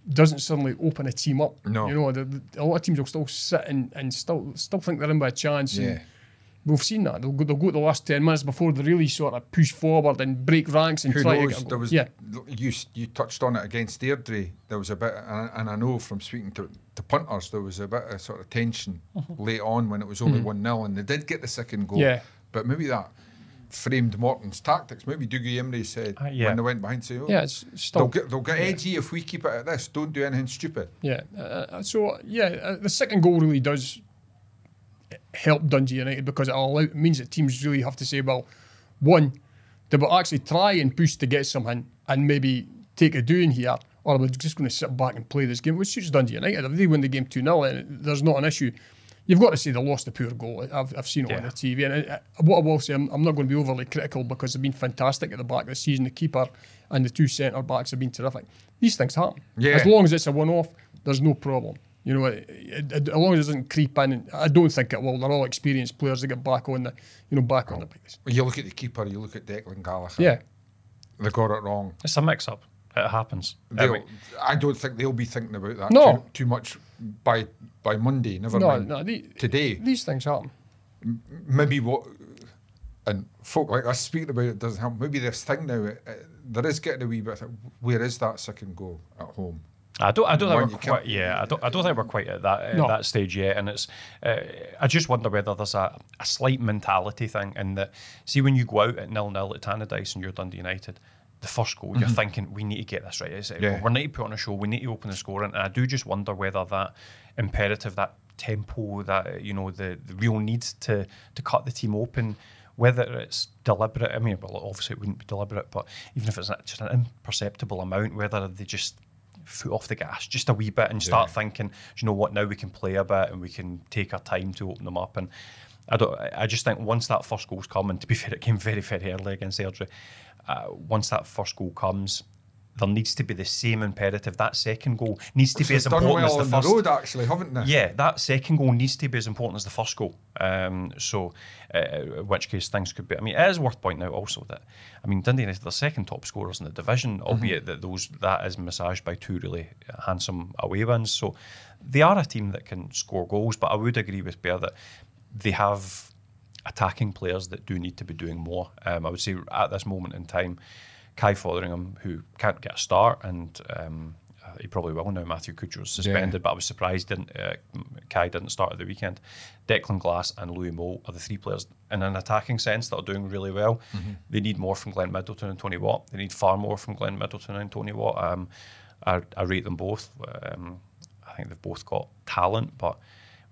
doesn't suddenly open a team up. No. you know, the, the- a lot of teams will still sit and, and still still think they're in by a chance. and Yeah. We've seen that. They'll go, they'll go the last 10 minutes before they really sort of push forward and break ranks and Who try to knows? get There was yeah. you you touched on it against Airdrie. There was a bit, and, and I know from speaking to, to punters, there was a bit of sort of tension late on when it was only one 0 and they did get the second goal. Mm-hmm. Yeah. but maybe that framed Morton's tactics. Maybe Dougie Imrie said Uh, yeah. when they went behind, say, oh, Yeah, it's they'll get they'll get edgy if we keep it at this. Don't do anything stupid. Yeah. Uh, so, yeah, uh, the second goal really does help Dundee United because it, allow, it means that teams really have to say, well, one, they will actually try and push to get something and maybe take a doing here, or we're just going to sit back and play this game, which suits Dundee United. If they win the game 2 0, there's not an issue. You've got to say they lost a poor goal. I've, I've seen it on the TV. And uh, what I will say, I'm, I'm not going to be overly critical because they've been fantastic at the back this season. The keeper and the two centre backs have been terrific. These things happen. Yeah. As long as it's a one off, there's no problem. You know, it, it, it- as long as it doesn't creep in, I don't think it will. They're all experienced players that get back on the, you know, back on the bikes. When you look at the keeper, you look at Declan Gallagher. Yeah, they got it wrong. It's a mix up. It happens. I I don't think they'll be thinking about that No. too, too much by by Monday. Never no, mind no, the, today. these things happen. maybe what and folk like us speaking about it doesn't help. Maybe this thing now, uh, there is getting a wee bit. Of, where is that second goal at home? I don't. I don't think we're quite. Yeah, I don't. I don't think we're quite at that at No. that stage yet. And it's. Uh, I just wonder whether there's a, a slight mentality thing in that. See, when you go out at nil nil at Tannadice and you're Dundee United, the first goal you're thinking we need to get this right. It's, uh, Yeah. We need to put on a show. We need to open the score. And I do just wonder whether that imperative, that tempo, that you know, the, the real need to to cut the team open. Whether it's deliberate, I mean, well, obviously it wouldn't be deliberate, but even if it's just an imperceptible amount, whether they just foot off the gas just a wee bit and start thinking, you know what, now we can play a bit and we can take our time to open them up. And I don't. I I just think once that first goal's come, and to be fair, it came very, very early against Airdrie. Uh, once that first goal comes, there needs to be the same imperative. That second goal needs to be as important well as the the first. road, actually, haven't they? Yeah, that second goal needs to be as important as the first goal. Um, so, uh, in which case things could be. I mean, it is worth pointing out also that, I mean, Dundee United are the second top scorers in the division, albeit that those that is massaged by two really handsome away wins. So, they are a team that can score goals. But I would agree with Bear that they have attacking players that do need to be doing more. Um, I would say at this moment in time, Kai Fotheringham, who can't get a start, and um, uh, he probably will now. Matthew Cudjoe's suspended, but I was surprised didn't uh, Kai didn't start at the weekend. Declan Glass and Louis Moult are the three players in an attacking sense that are doing really well. They need more from Glenn Middleton and Tony Watt. They need far more from Glenn Middleton and Tony Watt. Um, I, I rate them both. Um, I think they've both got talent, but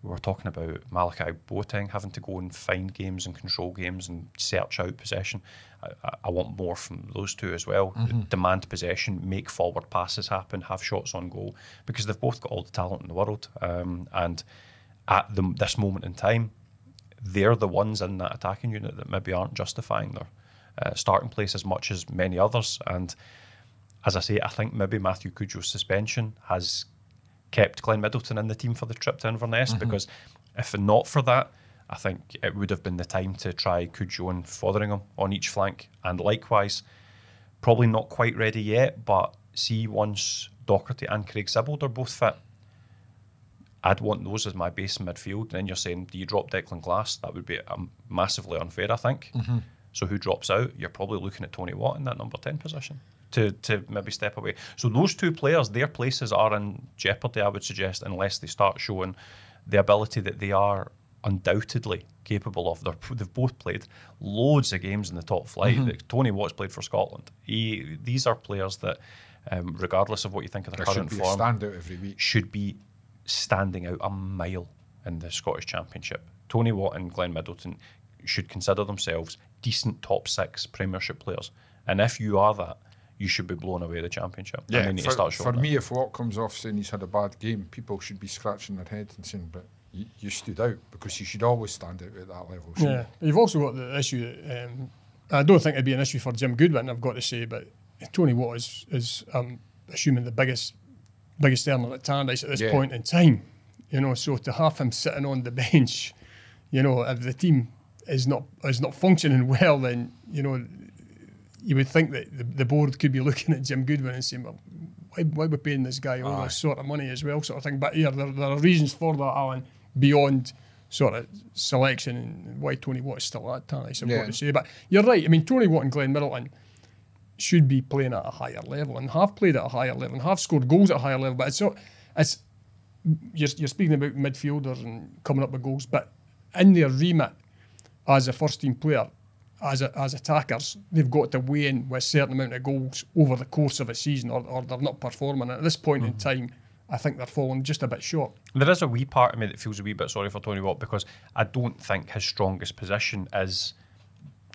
we were talking about Malachi Boateng having to go and find games and control games and search out possession. I, I- want more from those two as well. Demand possession, make forward passes happen, have shots on goal because they've both got all the talent in the world. Um, and at the, this moment in time, they're the ones in that attacking unit that maybe aren't justifying their uh, starting place as much as many others. And as I say, I think maybe Matthew Cudjoe's suspension has kept Glenn Middleton in the team for the trip to Inverness because if not for that, I think it would have been the time to try Cudjoe and Fotheringham on each flank. And likewise, probably not quite ready yet, but see once Docherty and Craig Sibbald are both fit, I'd want those as my base in midfield. And then you're saying, do you drop Declan Glass? That would be um, massively unfair, I think. So who drops out? You're probably looking at Tony Watt in that number 10 position to, to maybe step away. So those two players, their places are in jeopardy, I would suggest, unless they start showing the ability that they are undoubtedly capable of. They're, they've both played loads of games in the top flight. Mm-hmm. Tony Watts played for Scotland. He, these are players that, um, regardless of what you think of their There should current form, standout every week. should be standing out a mile in the Scottish Championship. Tony Watt and Glenn Middleton should consider themselves decent top six Premiership players. And if you are that, you should be blowing away the Championship. and they need for, to start for me, if Watt comes off saying he's had a bad game, people should be scratching their heads and saying, "But you, you stood out because you should always stand out at that level." Yeah, you've also got the issue. That, um, I don't think it'd be an issue for Jim Goodwin. I've got to say, but Tony Watt is, is um, assuming the biggest biggest earner at Tannadice at this Yeah. point in time. You know, so to have him sitting on the [LAUGHS] bench, you know, if the team is not is not functioning [LAUGHS] well, then you know you would think that the, the board could be [LAUGHS] looking at Jim Goodwin and saying, well, why, why we're paying this guy all Aye. this sort of money as well, sort of thing. But yeah, there, there are reasons for that, Alan, beyond sort of selection and why Tony Watt is still at Tannadice, I've Yeah. got to say. But you're right. I mean, Tony Watt and Glenn Middleton should be playing at a higher level and have played at a higher level and have scored goals at a higher level. But it's not, it's you're, you're speaking about midfielders and coming up with goals, but in their remit as a first team player, as a, as attackers, they've got to weigh in with a certain amount of goals over the course of a season, or, or they're not performing. And at this point in mm. time, I think they're falling just a bit short. There is a wee part of me that feels a wee bit sorry for Tony Watt because I don't think his strongest position is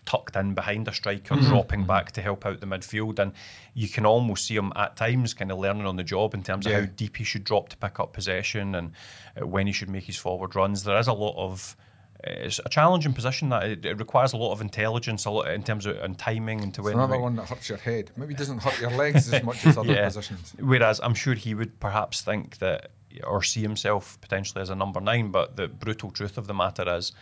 tucked in behind a striker, dropping back to help out the midfield. And you can almost see him at times kind of learning on the job in terms of Yeah. how deep he should drop to pick up possession and uh, when he should make his forward runs. There is a lot of. It's a challenging position that it, it requires a lot of intelligence, a lot in terms of and timing and to It's win. another one that hurts your head. Maybe it doesn't hurt your legs as much as other [LAUGHS] positions. Whereas I'm sure he would perhaps think that or see himself potentially as a number nine, but the brutal truth of the matter is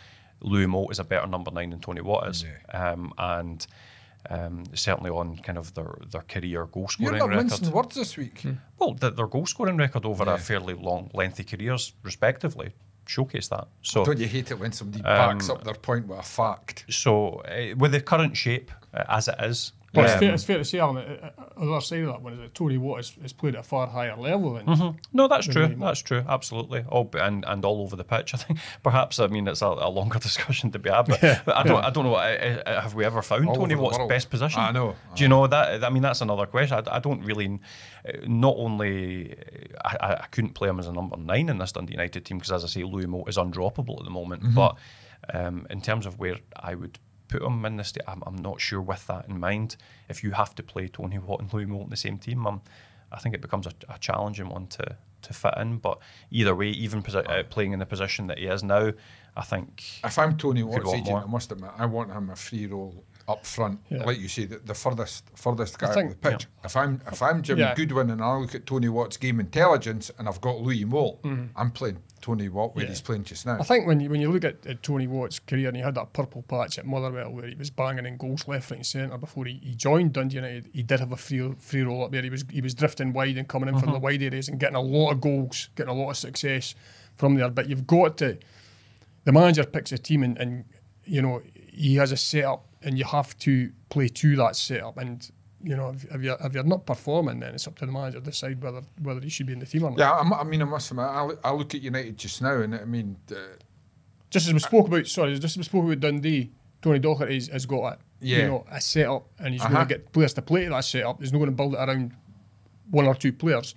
Louis Moult is a better number nine than Tony Watt is. Um, and um, certainly on kind of their, their career goal scoring You're not record. mincing words this week. Well, the, their goal scoring record over Yeah. a fairly long, lengthy careers, respectively, showcase that. So Don't you hate it when somebody Um, backs up their point with a fact? So, uh, with the current shape uh, as it is, But it's, um, fair, it's fair to say, Alan, uh, uh, on the other side of that one is that Tony Watt has, has played at a far higher level than Mm-hmm. no, that's true. Really That's true. Absolutely. All and and all over the pitch. I think [LAUGHS] perhaps I mean it's a, a longer [LAUGHS] discussion to be had, but, but I don't I don't know. I, I, have we ever found All Tony over Watt's world. best position? I know. Do you know that? I mean, that's another question. I, I don't really. uh, Not only I, I I couldn't play him as a number nine in this Dundee United team because, as I say, Louis Moult is undroppable at the moment. Mm-hmm. But um, in terms of where I would put him in this, I'm, I'm not sure with that in mind. If you have to play Tony Watt and Louis Moult in the same team, um, I think it becomes a, a challenging one to to fit in. But either way, even posi- uh, playing in the position that he is now, I think If I'm Tony Watt's agent, more. I must admit, I want him a free role up front, Yeah. like you say, the, the furthest furthest guy think- up the pitch. If I'm if I'm Jim Yeah. Goodwin and I look at Tony Watt's game intelligence and I've got Louis Moult, I'm playing Tony Watt where Mm-hmm. Yeah. he's playing just now. I think when you, when you look at, at Tony Watt's career and he had that purple patch at Motherwell where he was banging in goals left, right, and centre before he, he joined Dundee United, he did have a free free role up there. He was he was drifting wide and coming in from the wide areas and getting a lot of goals, getting a lot of success from there. But you've got to the manager picks a team and, and you know he has a setup and you have to play to that setup and. You know, if, if you're if you're not performing, then it's up to the manager to decide whether whether he should be in the team or not. yeah, I'm, I mean, I must admit, I, look- I look at United just now, and I mean, uh, just as we spoke about, sorry, just as we spoke about Dundee, Tony Docherty has, has got a Yeah. you know a setup, and he's Uh-huh. going to get players to play to that setup. He's not going to build it around one or two players.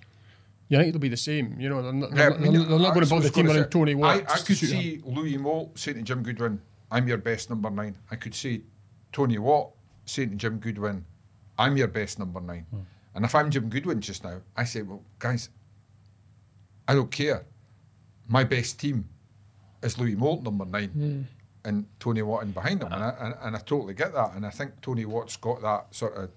United will be the same, you know. They're not, Yeah, they're I not, mean, they're not going to build I a team around Tony. Watt. I, I could suit him. see Louis Moult saying to Jim Goodwin, "I'm your best number nine. I could see Tony Watt saying to Jim Goodwin, "I'm your best number nine. Hmm. And if I'm Jim Goodwin just now, I say, "Well, guys, I don't care. My best team is Louis Moult number nine, Hmm. and Tony Watt in behind him, and, I, and, and I totally get that. And I think Tony Watt's got that sort of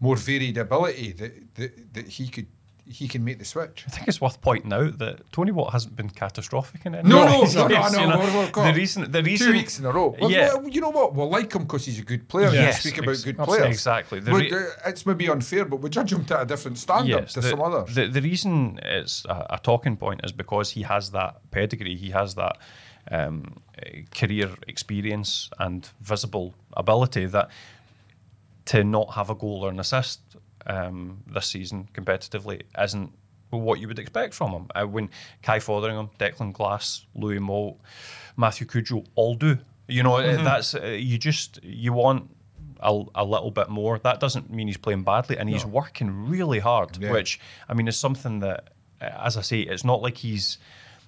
more varied ability that that, that he could he can make the switch. I think it's worth pointing out that Tony Watt hasn't been catastrophic in any No, no, [LAUGHS] no, no, no, you know. we're- we're got The reason, the reason, Two weeks in a row. Well, yeah, you know what? We'll like him because he's a good player. Yes, speak about good players. exactly. It's maybe unfair, but we judge him to a different standard to the, some others. The, the reason it's a, a talking point is because he has that pedigree, he has that um, career experience and visible ability that to not have a goal or an assist um, this season competitively isn't what you would expect from him. Uh, when Kai Fotheringham, Declan Glass, Louis Moult, Matthew Cudjoe all do. You know, uh, that's uh, you just you want a, a little bit more. That doesn't mean he's playing badly, and he's working really hard. Yeah. Which I mean is something that, uh, as I say, it's not like he's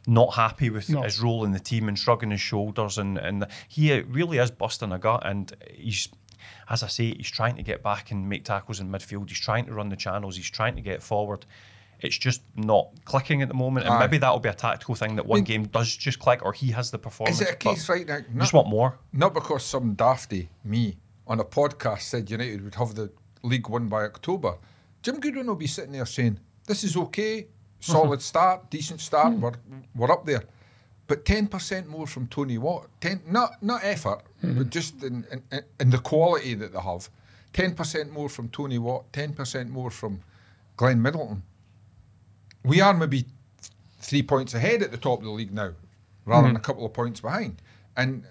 not happy with No. his role in the team and shrugging his shoulders, and and he really is busting a gut, and he's. As I say, he's trying to get back and make tackles in midfield. He's trying to run the channels. He's trying to get forward. It's just not clicking at the moment, and Aye. maybe that'll be a tactical thing that one game does just click, or he has the performance. Is it a case right now? you just want more. Not because some dafty, me, on a podcast said United would have the league won by October. Jim Goodwin will be sitting there saying, This is okay, [LAUGHS] solid start, decent start, hmm. we're, we're up there. But 10% more from Tony Watt, 10, not, not effort, but mm-hmm. just in, in, in the quality that they have. 10% more from Tony Watt, 10% more from Glenn Middleton. We are maybe three points ahead at the top of the league now, rather than mm-hmm. a couple of points behind. And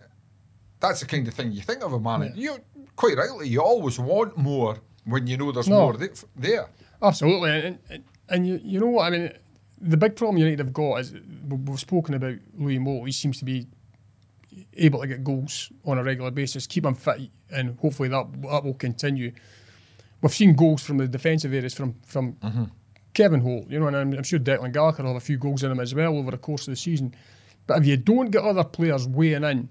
that's the kind of thing you think of a manager. You quite rightly, you always want more when you know there's No. more there. Absolutely, and, and, and you, you know what I mean. The big problem United have got is we- we've spoken about Louis Moult. He seems to be able to get goals on a regular basis, keep him fit, and hopefully that that will continue. We've seen goals from the defensive areas from from Kevin Holt, you know, and I'm, I'm sure Declan Gallagher will have a few goals in him as well over the course of the season. But if you don't get other players weighing in,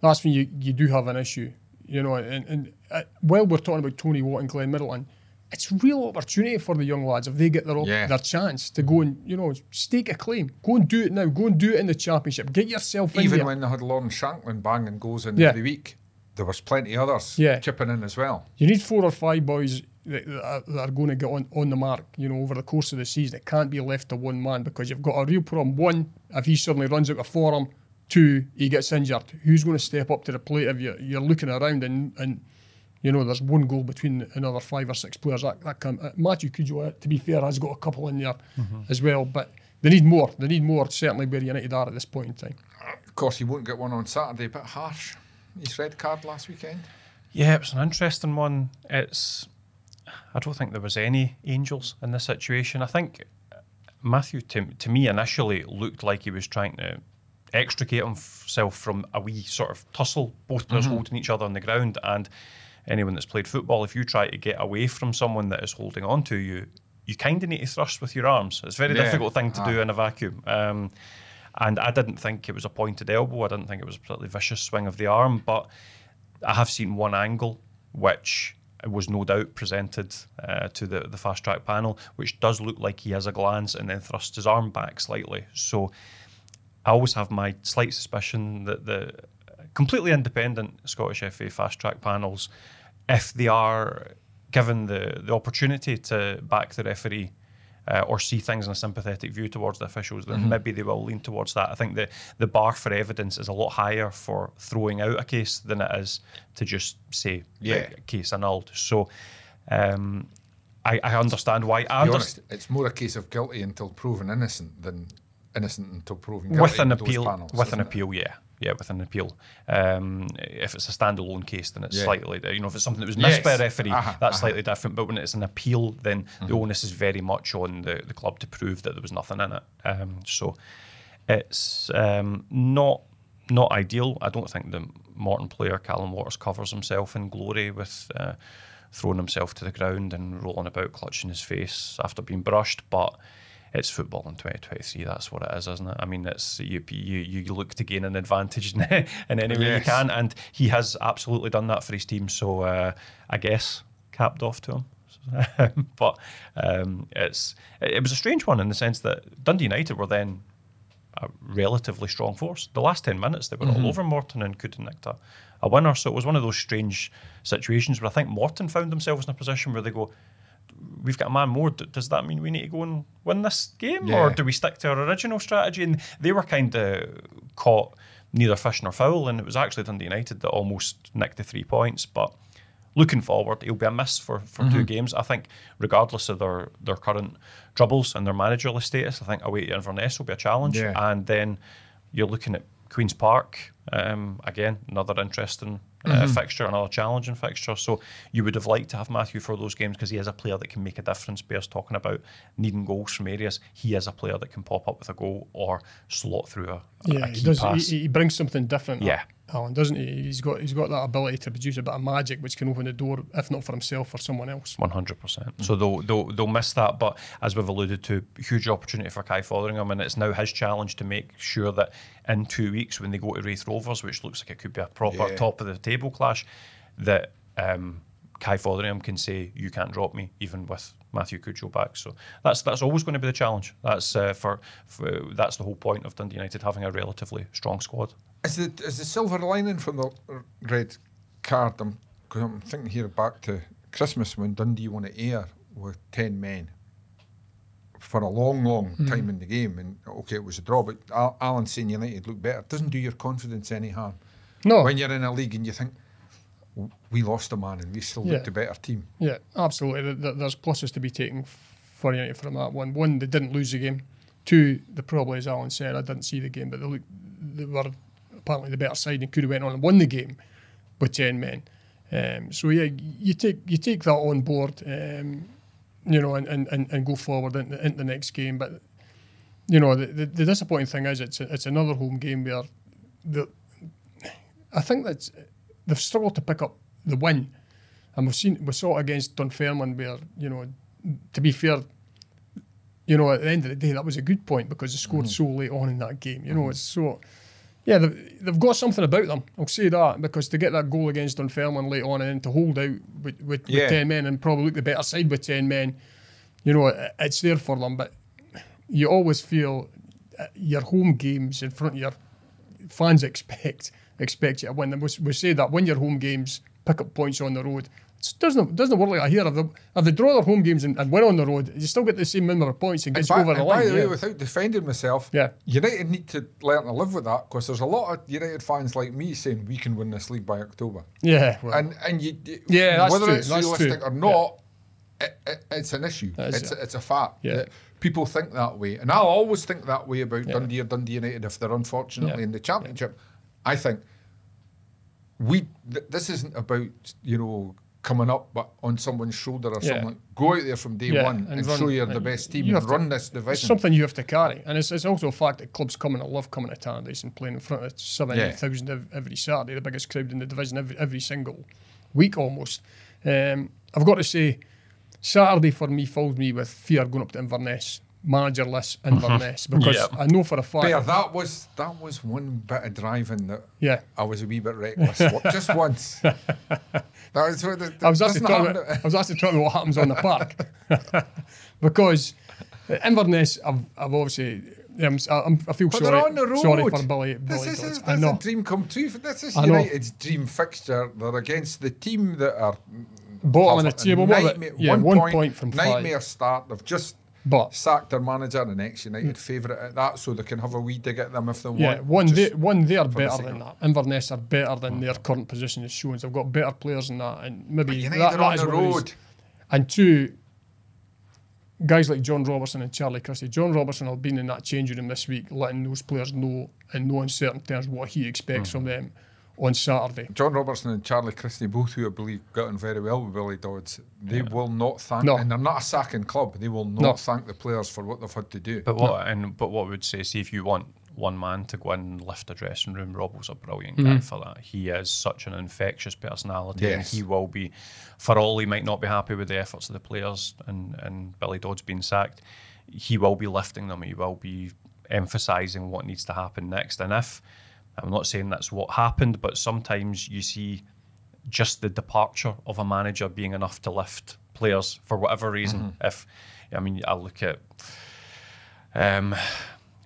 that's when you, you do have an issue, you know. And, and uh, while we're talking about Tony Watt and Glenn Middleton, it's real opportunity for the young lads if they get their op- Yeah. their chance to go and you know stake a claim. Go and do it now. Go and do it in the championship. Get yourself in Even when they had Lawrence Shankland banging goals in Yeah. every week, there was plenty others Yeah. chipping in as well. You need four or five boys that, that, are, that are going to get on, on the mark, you know, over the course of the season. It can't be left to one man because you've got a real problem. One, if he suddenly runs out of form. Two, he gets injured. Who's going to step up to the plate if you're, you're looking around and, and you know there's one goal between another five or six players? That, that can, uh, Matthew Cudjoe, uh, to be fair, has got a couple in there as well, but they need more. They need more, certainly where United are at this point in time. Of course, he won't get one on Saturday, but harsh. His red card last weekend. Yeah, it was an interesting one. It's I don't think there was any angels in this situation. I think Matthew to, to me initially looked like he was trying to extricate himself from a wee sort of tussle, both players holding each other on the ground. And anyone that's played football, if you try to get away from someone that is holding on to you, you kind of need to thrust with your arms. It's a very Yeah. difficult thing to do in a vacuum. Um, and I didn't think it was a pointed elbow. I didn't think it was a particularly vicious swing of the arm, but I have seen one angle which was no doubt presented uh, to the, the fast track panel, which does look like he has a glance and then thrusts his arm back slightly. So I always have my slight suspicion that the completely independent Scottish FA fast track panels, if they are given the, the opportunity to back the referee uh, or see things in a sympathetic view towards the officials, then maybe they will lean towards that. I think the, the bar for evidence is a lot higher for throwing out a case than it is to just say Yeah. "Right, case annulled. So um, I, I understand why. I understand. honest, it's more a case of guilty until proven innocent than innocent until proven guilty. with an appeal panels, with an it? appeal yeah yeah with an appeal um, if it's a standalone case then it's Yeah. slightly you know if it's something that was missed by a referee Uh-huh, that's uh-huh. slightly different but when it's an appeal then Mm-hmm. the onus is very much on the, the club to prove that there was nothing in it um, so it's um, not not ideal I don't think the Morton player Callum Waters covers himself in glory with uh, throwing himself to the ground and rolling about clutching his face after being brushed but it's football in 2023. That's what it is, isn't it? I mean, it's you you, you look to gain an advantage [LAUGHS] in, in any way you can, and he has absolutely done that for his team. So uh, I guess capped off to him. [LAUGHS] but um, it's it was a strange one in the sense that Dundee United were then a relatively strong force. The last 10 minutes, they were all over Morton and could have nicked a, a winner. So it was one of those strange situations where I think Morton found themselves in a position where they go, We've got a man more. Does that mean we need to go and win this game? Or do we stick to our original strategy? And they were kind of caught neither fish nor fowl. And it was actually Dundee United that almost nicked the three points. But looking forward, it'll be a miss for, for two games. I think, regardless of their, their current troubles and their managerial status, I think away to Inverness will be a challenge. Yeah. And then you're looking at Queen's Park Um, again, another interesting uh, fixture, another challenging fixture. So you would have liked to have Matthew for those games because he is a player that can make a difference. Bears talking about needing goals from areas. He is a player that can pop up with a goal or slot through a, Yeah, a key he does. pass. He, he brings something different. Yeah. Alan, doesn't he? He's got he's got that ability to produce a bit of magic, which can open the door, if not for himself, for someone else. One hundred percent. So they'll, they'll they'll miss that, but as we've alluded to, huge opportunity for Kai Fotheringham, and it's now his challenge to make sure that in two weeks when they go to Raith Rovers, which looks like it could be a proper Yeah. top of the table clash, that um, Kai Fotheringham can say, "You can't drop me," even with Matthew Cudjoe back. So that's that's always going to be the challenge. That's uh, for, for that's the whole point of Dundee United having a relatively strong squad. Is the is the silver lining from the red card? I'm, cause I'm thinking here back to Christmas when Dundee won at Ayr with ten men for a long, long Mm-hmm. time in the game, and okay, it was a draw, but Al- Alan saying United look better doesn't do your confidence any harm. No, When you're in a league and you think we lost a man and we still Yeah. looked a better team. yeah, absolutely. Th- th- There's pluses to be taken for United from that one. One, they didn't lose the game. Two, the probably as Alan said, I didn't see the game, but they looked, they were apparently the better side and could have went on and won the game with ten men. Um, so yeah, you take you take that on board, um, you know, and, and, and, go forward into, into the next game. But you know, the, the, the disappointing thing is it's it's another home game where the I think that they've struggled to pick up the win, and we've seen we saw it against Dunfermline where you know, to be fair. You know, at the end of the day, that was a good point because they scored so late on in that game. You know, it's so yeah, they've, they've got something about them. I'll say that because to get that goal against Dunfermline late on and then to hold out with, with, Yeah. with 10 men and probably look the better side with 10 men, you know, it, it's there for them. But you always feel uh, your home games in front of your fans expect expect you to win. And we, we say that win your home games, pick up points on the road. It doesn't doesn't work like that here. If they, if they draw their home games and, and win on the road, you still get the same number of points and And gets by, over the line. by the way, yeah. without defending myself, Yeah. United need to learn to live with that because there's a lot of United fans like me saying we can win this league by October. yeah, well, and and you Yeah, that's whether true, it's realistic true. or not, it, it, it's an issue. Is It's it. a, it's a fact. Yeah. people think that way, and I'll always think that way about Dundee or Dundee United if they're unfortunately Yeah. in the championship. I think we th- this isn't about you know coming up but on someone's shoulder or Yeah. something. Go out there from day Yeah, one and and, run- show you're the best team you and have to- run this It's division. something you have to carry, and it's, it's also a fact that clubs coming to love coming to Tannadice and playing in front of seventy thousand ev every Saturday, the biggest crowd in the division every, every single week almost. Um, I've got to say, Saturday for me fills me with fear going up to Inverness, managerless Inverness, because Yep. I know for a fact. Bear, that was that was one bit of driving that yeah, I was a wee bit reckless [LAUGHS] just once. That was what the, I was actually doesn't talking. About, I was actually talking about what happens on the park, [LAUGHS] because uh, Inverness, I've, I've obviously. I'm, I'm, I feel But sorry, they're on the road. sorry for Billy. This Billy is Dodds. a, I a dream come true. For this is United's dream fixture. They're against the team that are Bottom of the table, what nightmare- yeah, one, one point, point from five. nightmare start. They've just But sacked their manager, an ex-United hmm. favourite at that, so they can have a wee dig at them if they yeah, want. one they one they are better than that. Inverness are better than their current position is showing. They've got better players than that, and maybe United that, that on is the what it is. road. And two, guys like John Robertson and Charlie Christie. John Robertson have been in that changing room this week, letting those players know in no uncertain terms what he expects hmm. from them on Saturday. John Robertson and Charlie Christie, both who I believe got on very well with Billy Dodds, they will not thank, No. and they're not a sacking club. They will not No. thank the players for what they've had to do. But what and but what we would say, see if you want one man to go in and lift a dressing room, Rob was a brilliant Mm-hmm. guy for that. He is such an infectious personality, and he will be. For all he might not be happy with the efforts of the players and and Billy Dodds being sacked, he will be lifting them. He will be emphasising what needs to happen next. And if I'm not saying that's what happened, but sometimes you see just the departure of a manager being enough to lift players for whatever reason. If I mean, I look at um,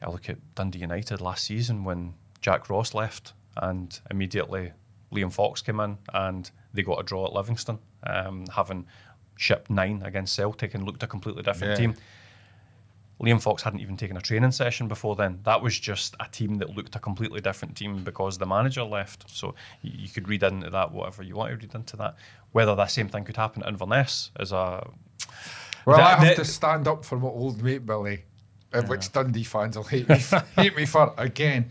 I look at Dundee United last season when Jack Ross left, and immediately Liam Fox came in, and they got a draw at Livingston, um, having shipped nine against Celtic and looked a completely different Yeah. team. Liam Fox hadn't even taken a training session before then. That was just a team that looked a completely different team because the manager left. So you could read into that whatever you want to read into that. Whether that same thing could happen at Inverness is a Well, That- I have that- to stand up for my old mate Billy, uh, which Dundee fans will hate me, [LAUGHS] hate me for again.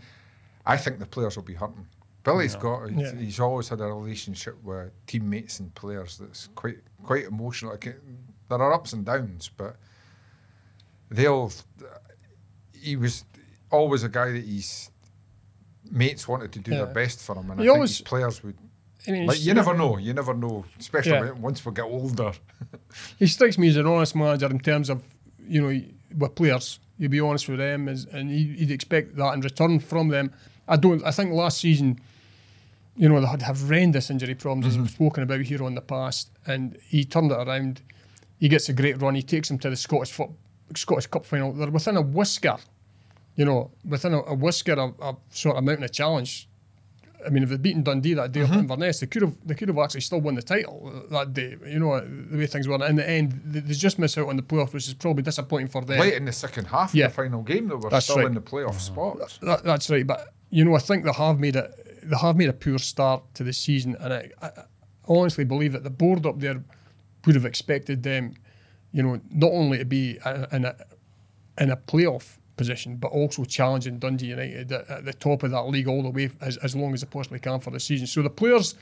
I think the players will be hurting Billy's got. He's, Yeah. he's always had a relationship with teammates and players that's quite quite emotional. There are ups and downs, but they'll. He was always a guy that his mates wanted to do Yeah. their best for him, and He I think always- his players would. I mean, Like you never know. You never know, especially Yeah. once we get older. [LAUGHS] he strikes me as an honest manager in terms of you know with players. You'd be honest with them, as, and he- you'd expect that in return from them. I don't. I think last season, you know, they had horrendous injury problems as we've mm-hmm. spoken about here on the past, and he turned it around. He gets a great run. He takes them to the Scottish foot, Scottish Cup final. They're within a whisker, you know, within a, a whisker of, of sort of mounting a challenge. I mean, if they'd beaten Dundee that day up mm-hmm. in Inverness, they could have they could have actually still won the title that day. You know the way things were. In the end, they, they just miss out on the playoff, which is probably disappointing for them. Late in the second half Yeah. of the final game, they were That's still right. in the playoff spots. That, that's right, but you know, I think they have made it. They have made a poor start to the season, and I I honestly believe that the board up there would have expected them, you know, not only to be in a in a playoff position, but also challenging Dundee United at, at the top of that league all the way as, as long as they possibly can for the season. So the players.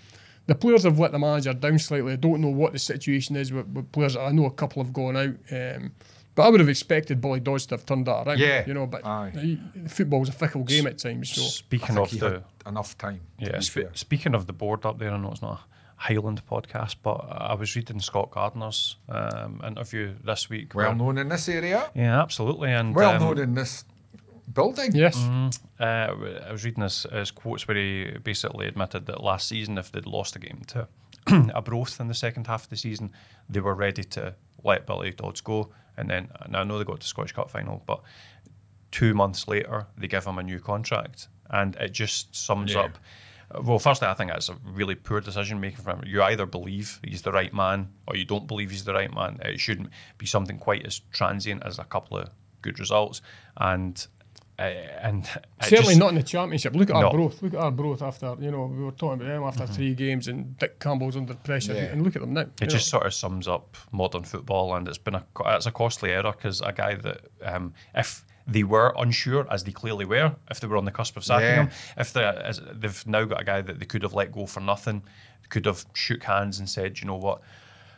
The players have let the manager down slightly. I don't know what the situation is with, with players. I know a couple have gone out, um, but I would have expected Billy Dodds to have turned that around. Yeah, you know, but aye. he, football's a fickle game at times. So Speaking of the enough time. Yeah, be spe- fair. speaking of the board up there, I know it's not a Highland podcast, but I was reading Scott Gardiner's um, interview this week. well where- known in this area, Yeah, absolutely. And well um, known in this building. yes, uh, I was reading his, his quotes where he basically admitted that last season, if they'd lost a game to [CLEARS THROAT] Arbroath in the second half of the season, they were ready to let Billy Dodds go. And then, now I know they got to Scottish Cup final, but two months later, they give him a new contract. And it just sums Yeah. up. Well, firstly, I think that's a really poor decision making from him. You either believe he's the right man or you don't believe he's the right man. It shouldn't be something quite as transient as a couple of good results. And uh, and certainly just- not in the championship. Look at No. growth. Look at Arbroath after you know we were talking about them after three games and Dick Campbell's under pressure Yeah. and look at them now. It you just sort of sums up modern football, and it's been a co- it's a costly error because a guy that um, if they were unsure, as they clearly were, if they were on the cusp of sacking Yeah. him, if as they've now got a guy that they could have let go for nothing, could have shook hands and said, you know what,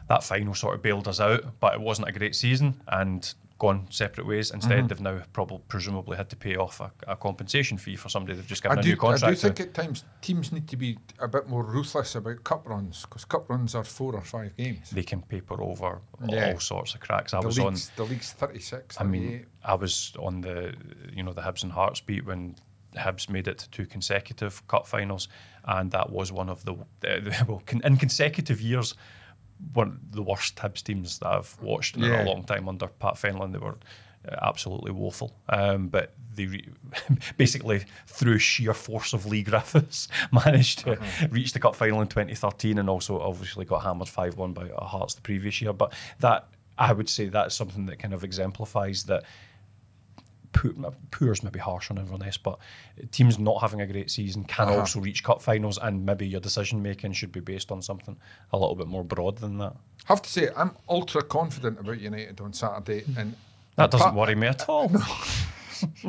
that final sort of bailed us out, but it wasn't a great season, and gone separate ways. Instead, Mm-hmm. they've now probably presumably had to pay off a, a compensation fee for somebody they've just given I a do, new I contract. do to. think at times teams need to be a bit more ruthless about cup runs because cup runs are four or five games. they can paper over Yeah. all sorts of cracks. I The was on. the league's 36. I mean, I was on the you know the Hibs and Hearts beat when Hibs made it to two consecutive cup finals, and that was one of the, the [LAUGHS] well con- in consecutive years one of the worst Hibs teams that I've watched in Yeah. a long time under Pat Fenlon. They were uh, absolutely woeful, um, but they re- [LAUGHS] basically through sheer force of Leigh Griffiths [LAUGHS] managed to reach the cup final in 2013, and also obviously got hammered five one by Hearts the previous year. But that I would say that's something that kind of exemplifies that poor, poor's maybe harsh on Inverness, but teams not having a great season can Uh-huh. also reach cup finals, and maybe your decision making should be based on something a little bit more broad than that. I have to say, I'm ultra confident about United on Saturday. And That doesn't worry me at all. [LAUGHS] [LAUGHS]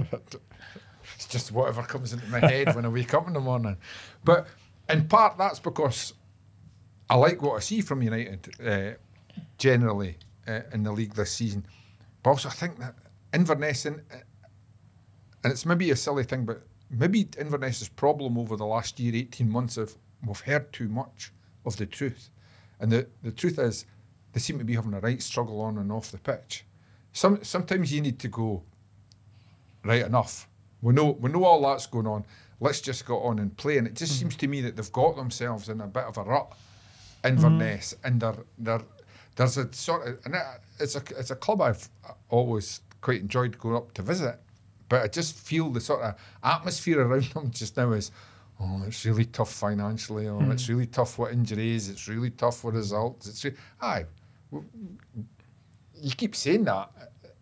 It's just whatever comes into my head when I wake up in the morning. But in part, that's because I like what I see from United uh, generally uh, in the league this season. But also, I think that Inverness, and, and it's maybe a silly thing, but maybe Inverness's problem over the last year, 18 months, of we've heard too much of the truth. And the, the truth is, they seem to be having a right struggle on and off the pitch. Some, sometimes you need to go, right enough. We know we know all that's going on. Let's just go on and play. And it just mm. seems to me that they've got themselves in a bit of a rut, Inverness, mm. and they're they're there's a sort of and it's a it's a club I've always quite enjoyed going up to visit, but I just feel the sort of atmosphere around [LAUGHS] them just now is. Oh, it's really tough financially. Oh, it's hmm. really tough with injuries. It's really tough with results. It's re- aye, you keep saying that.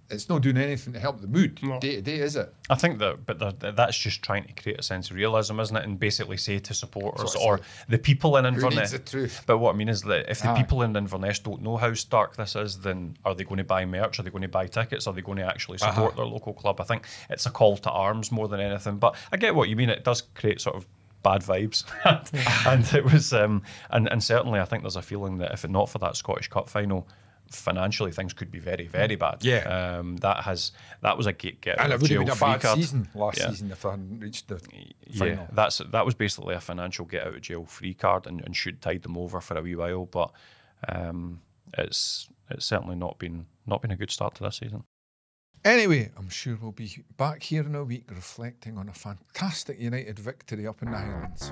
It's not doing anything to help the mood No. day to day, is it? I think that, but that's just trying to create a sense of realism, isn't it? And basically say to supporters or the people in Inverness. the truth? But what I mean is that if the people in Inverness don't know how stark this is, then are they going to buy merch? Are they going to buy tickets? Are they going to actually Uh-huh. support their local club? I think it's a call to arms more than anything. But I get what you mean. It does create sort of bad vibes, [LAUGHS] and it was, um, and and certainly I think there's a feeling that if it not for that Scottish Cup final, financially things could be very very bad. Yeah. um, that has that was a get get And out it of would have jail been a free bad card. season last Yeah. season if I hadn't reached the Yeah, final. that's that was basically a financial get out of jail free card and, and should tide them over for a wee while. But um, it's it's certainly not been not been a good start to this season. Anyway, I'm sure we'll be back here in a week reflecting on a fantastic United victory up in the Highlands.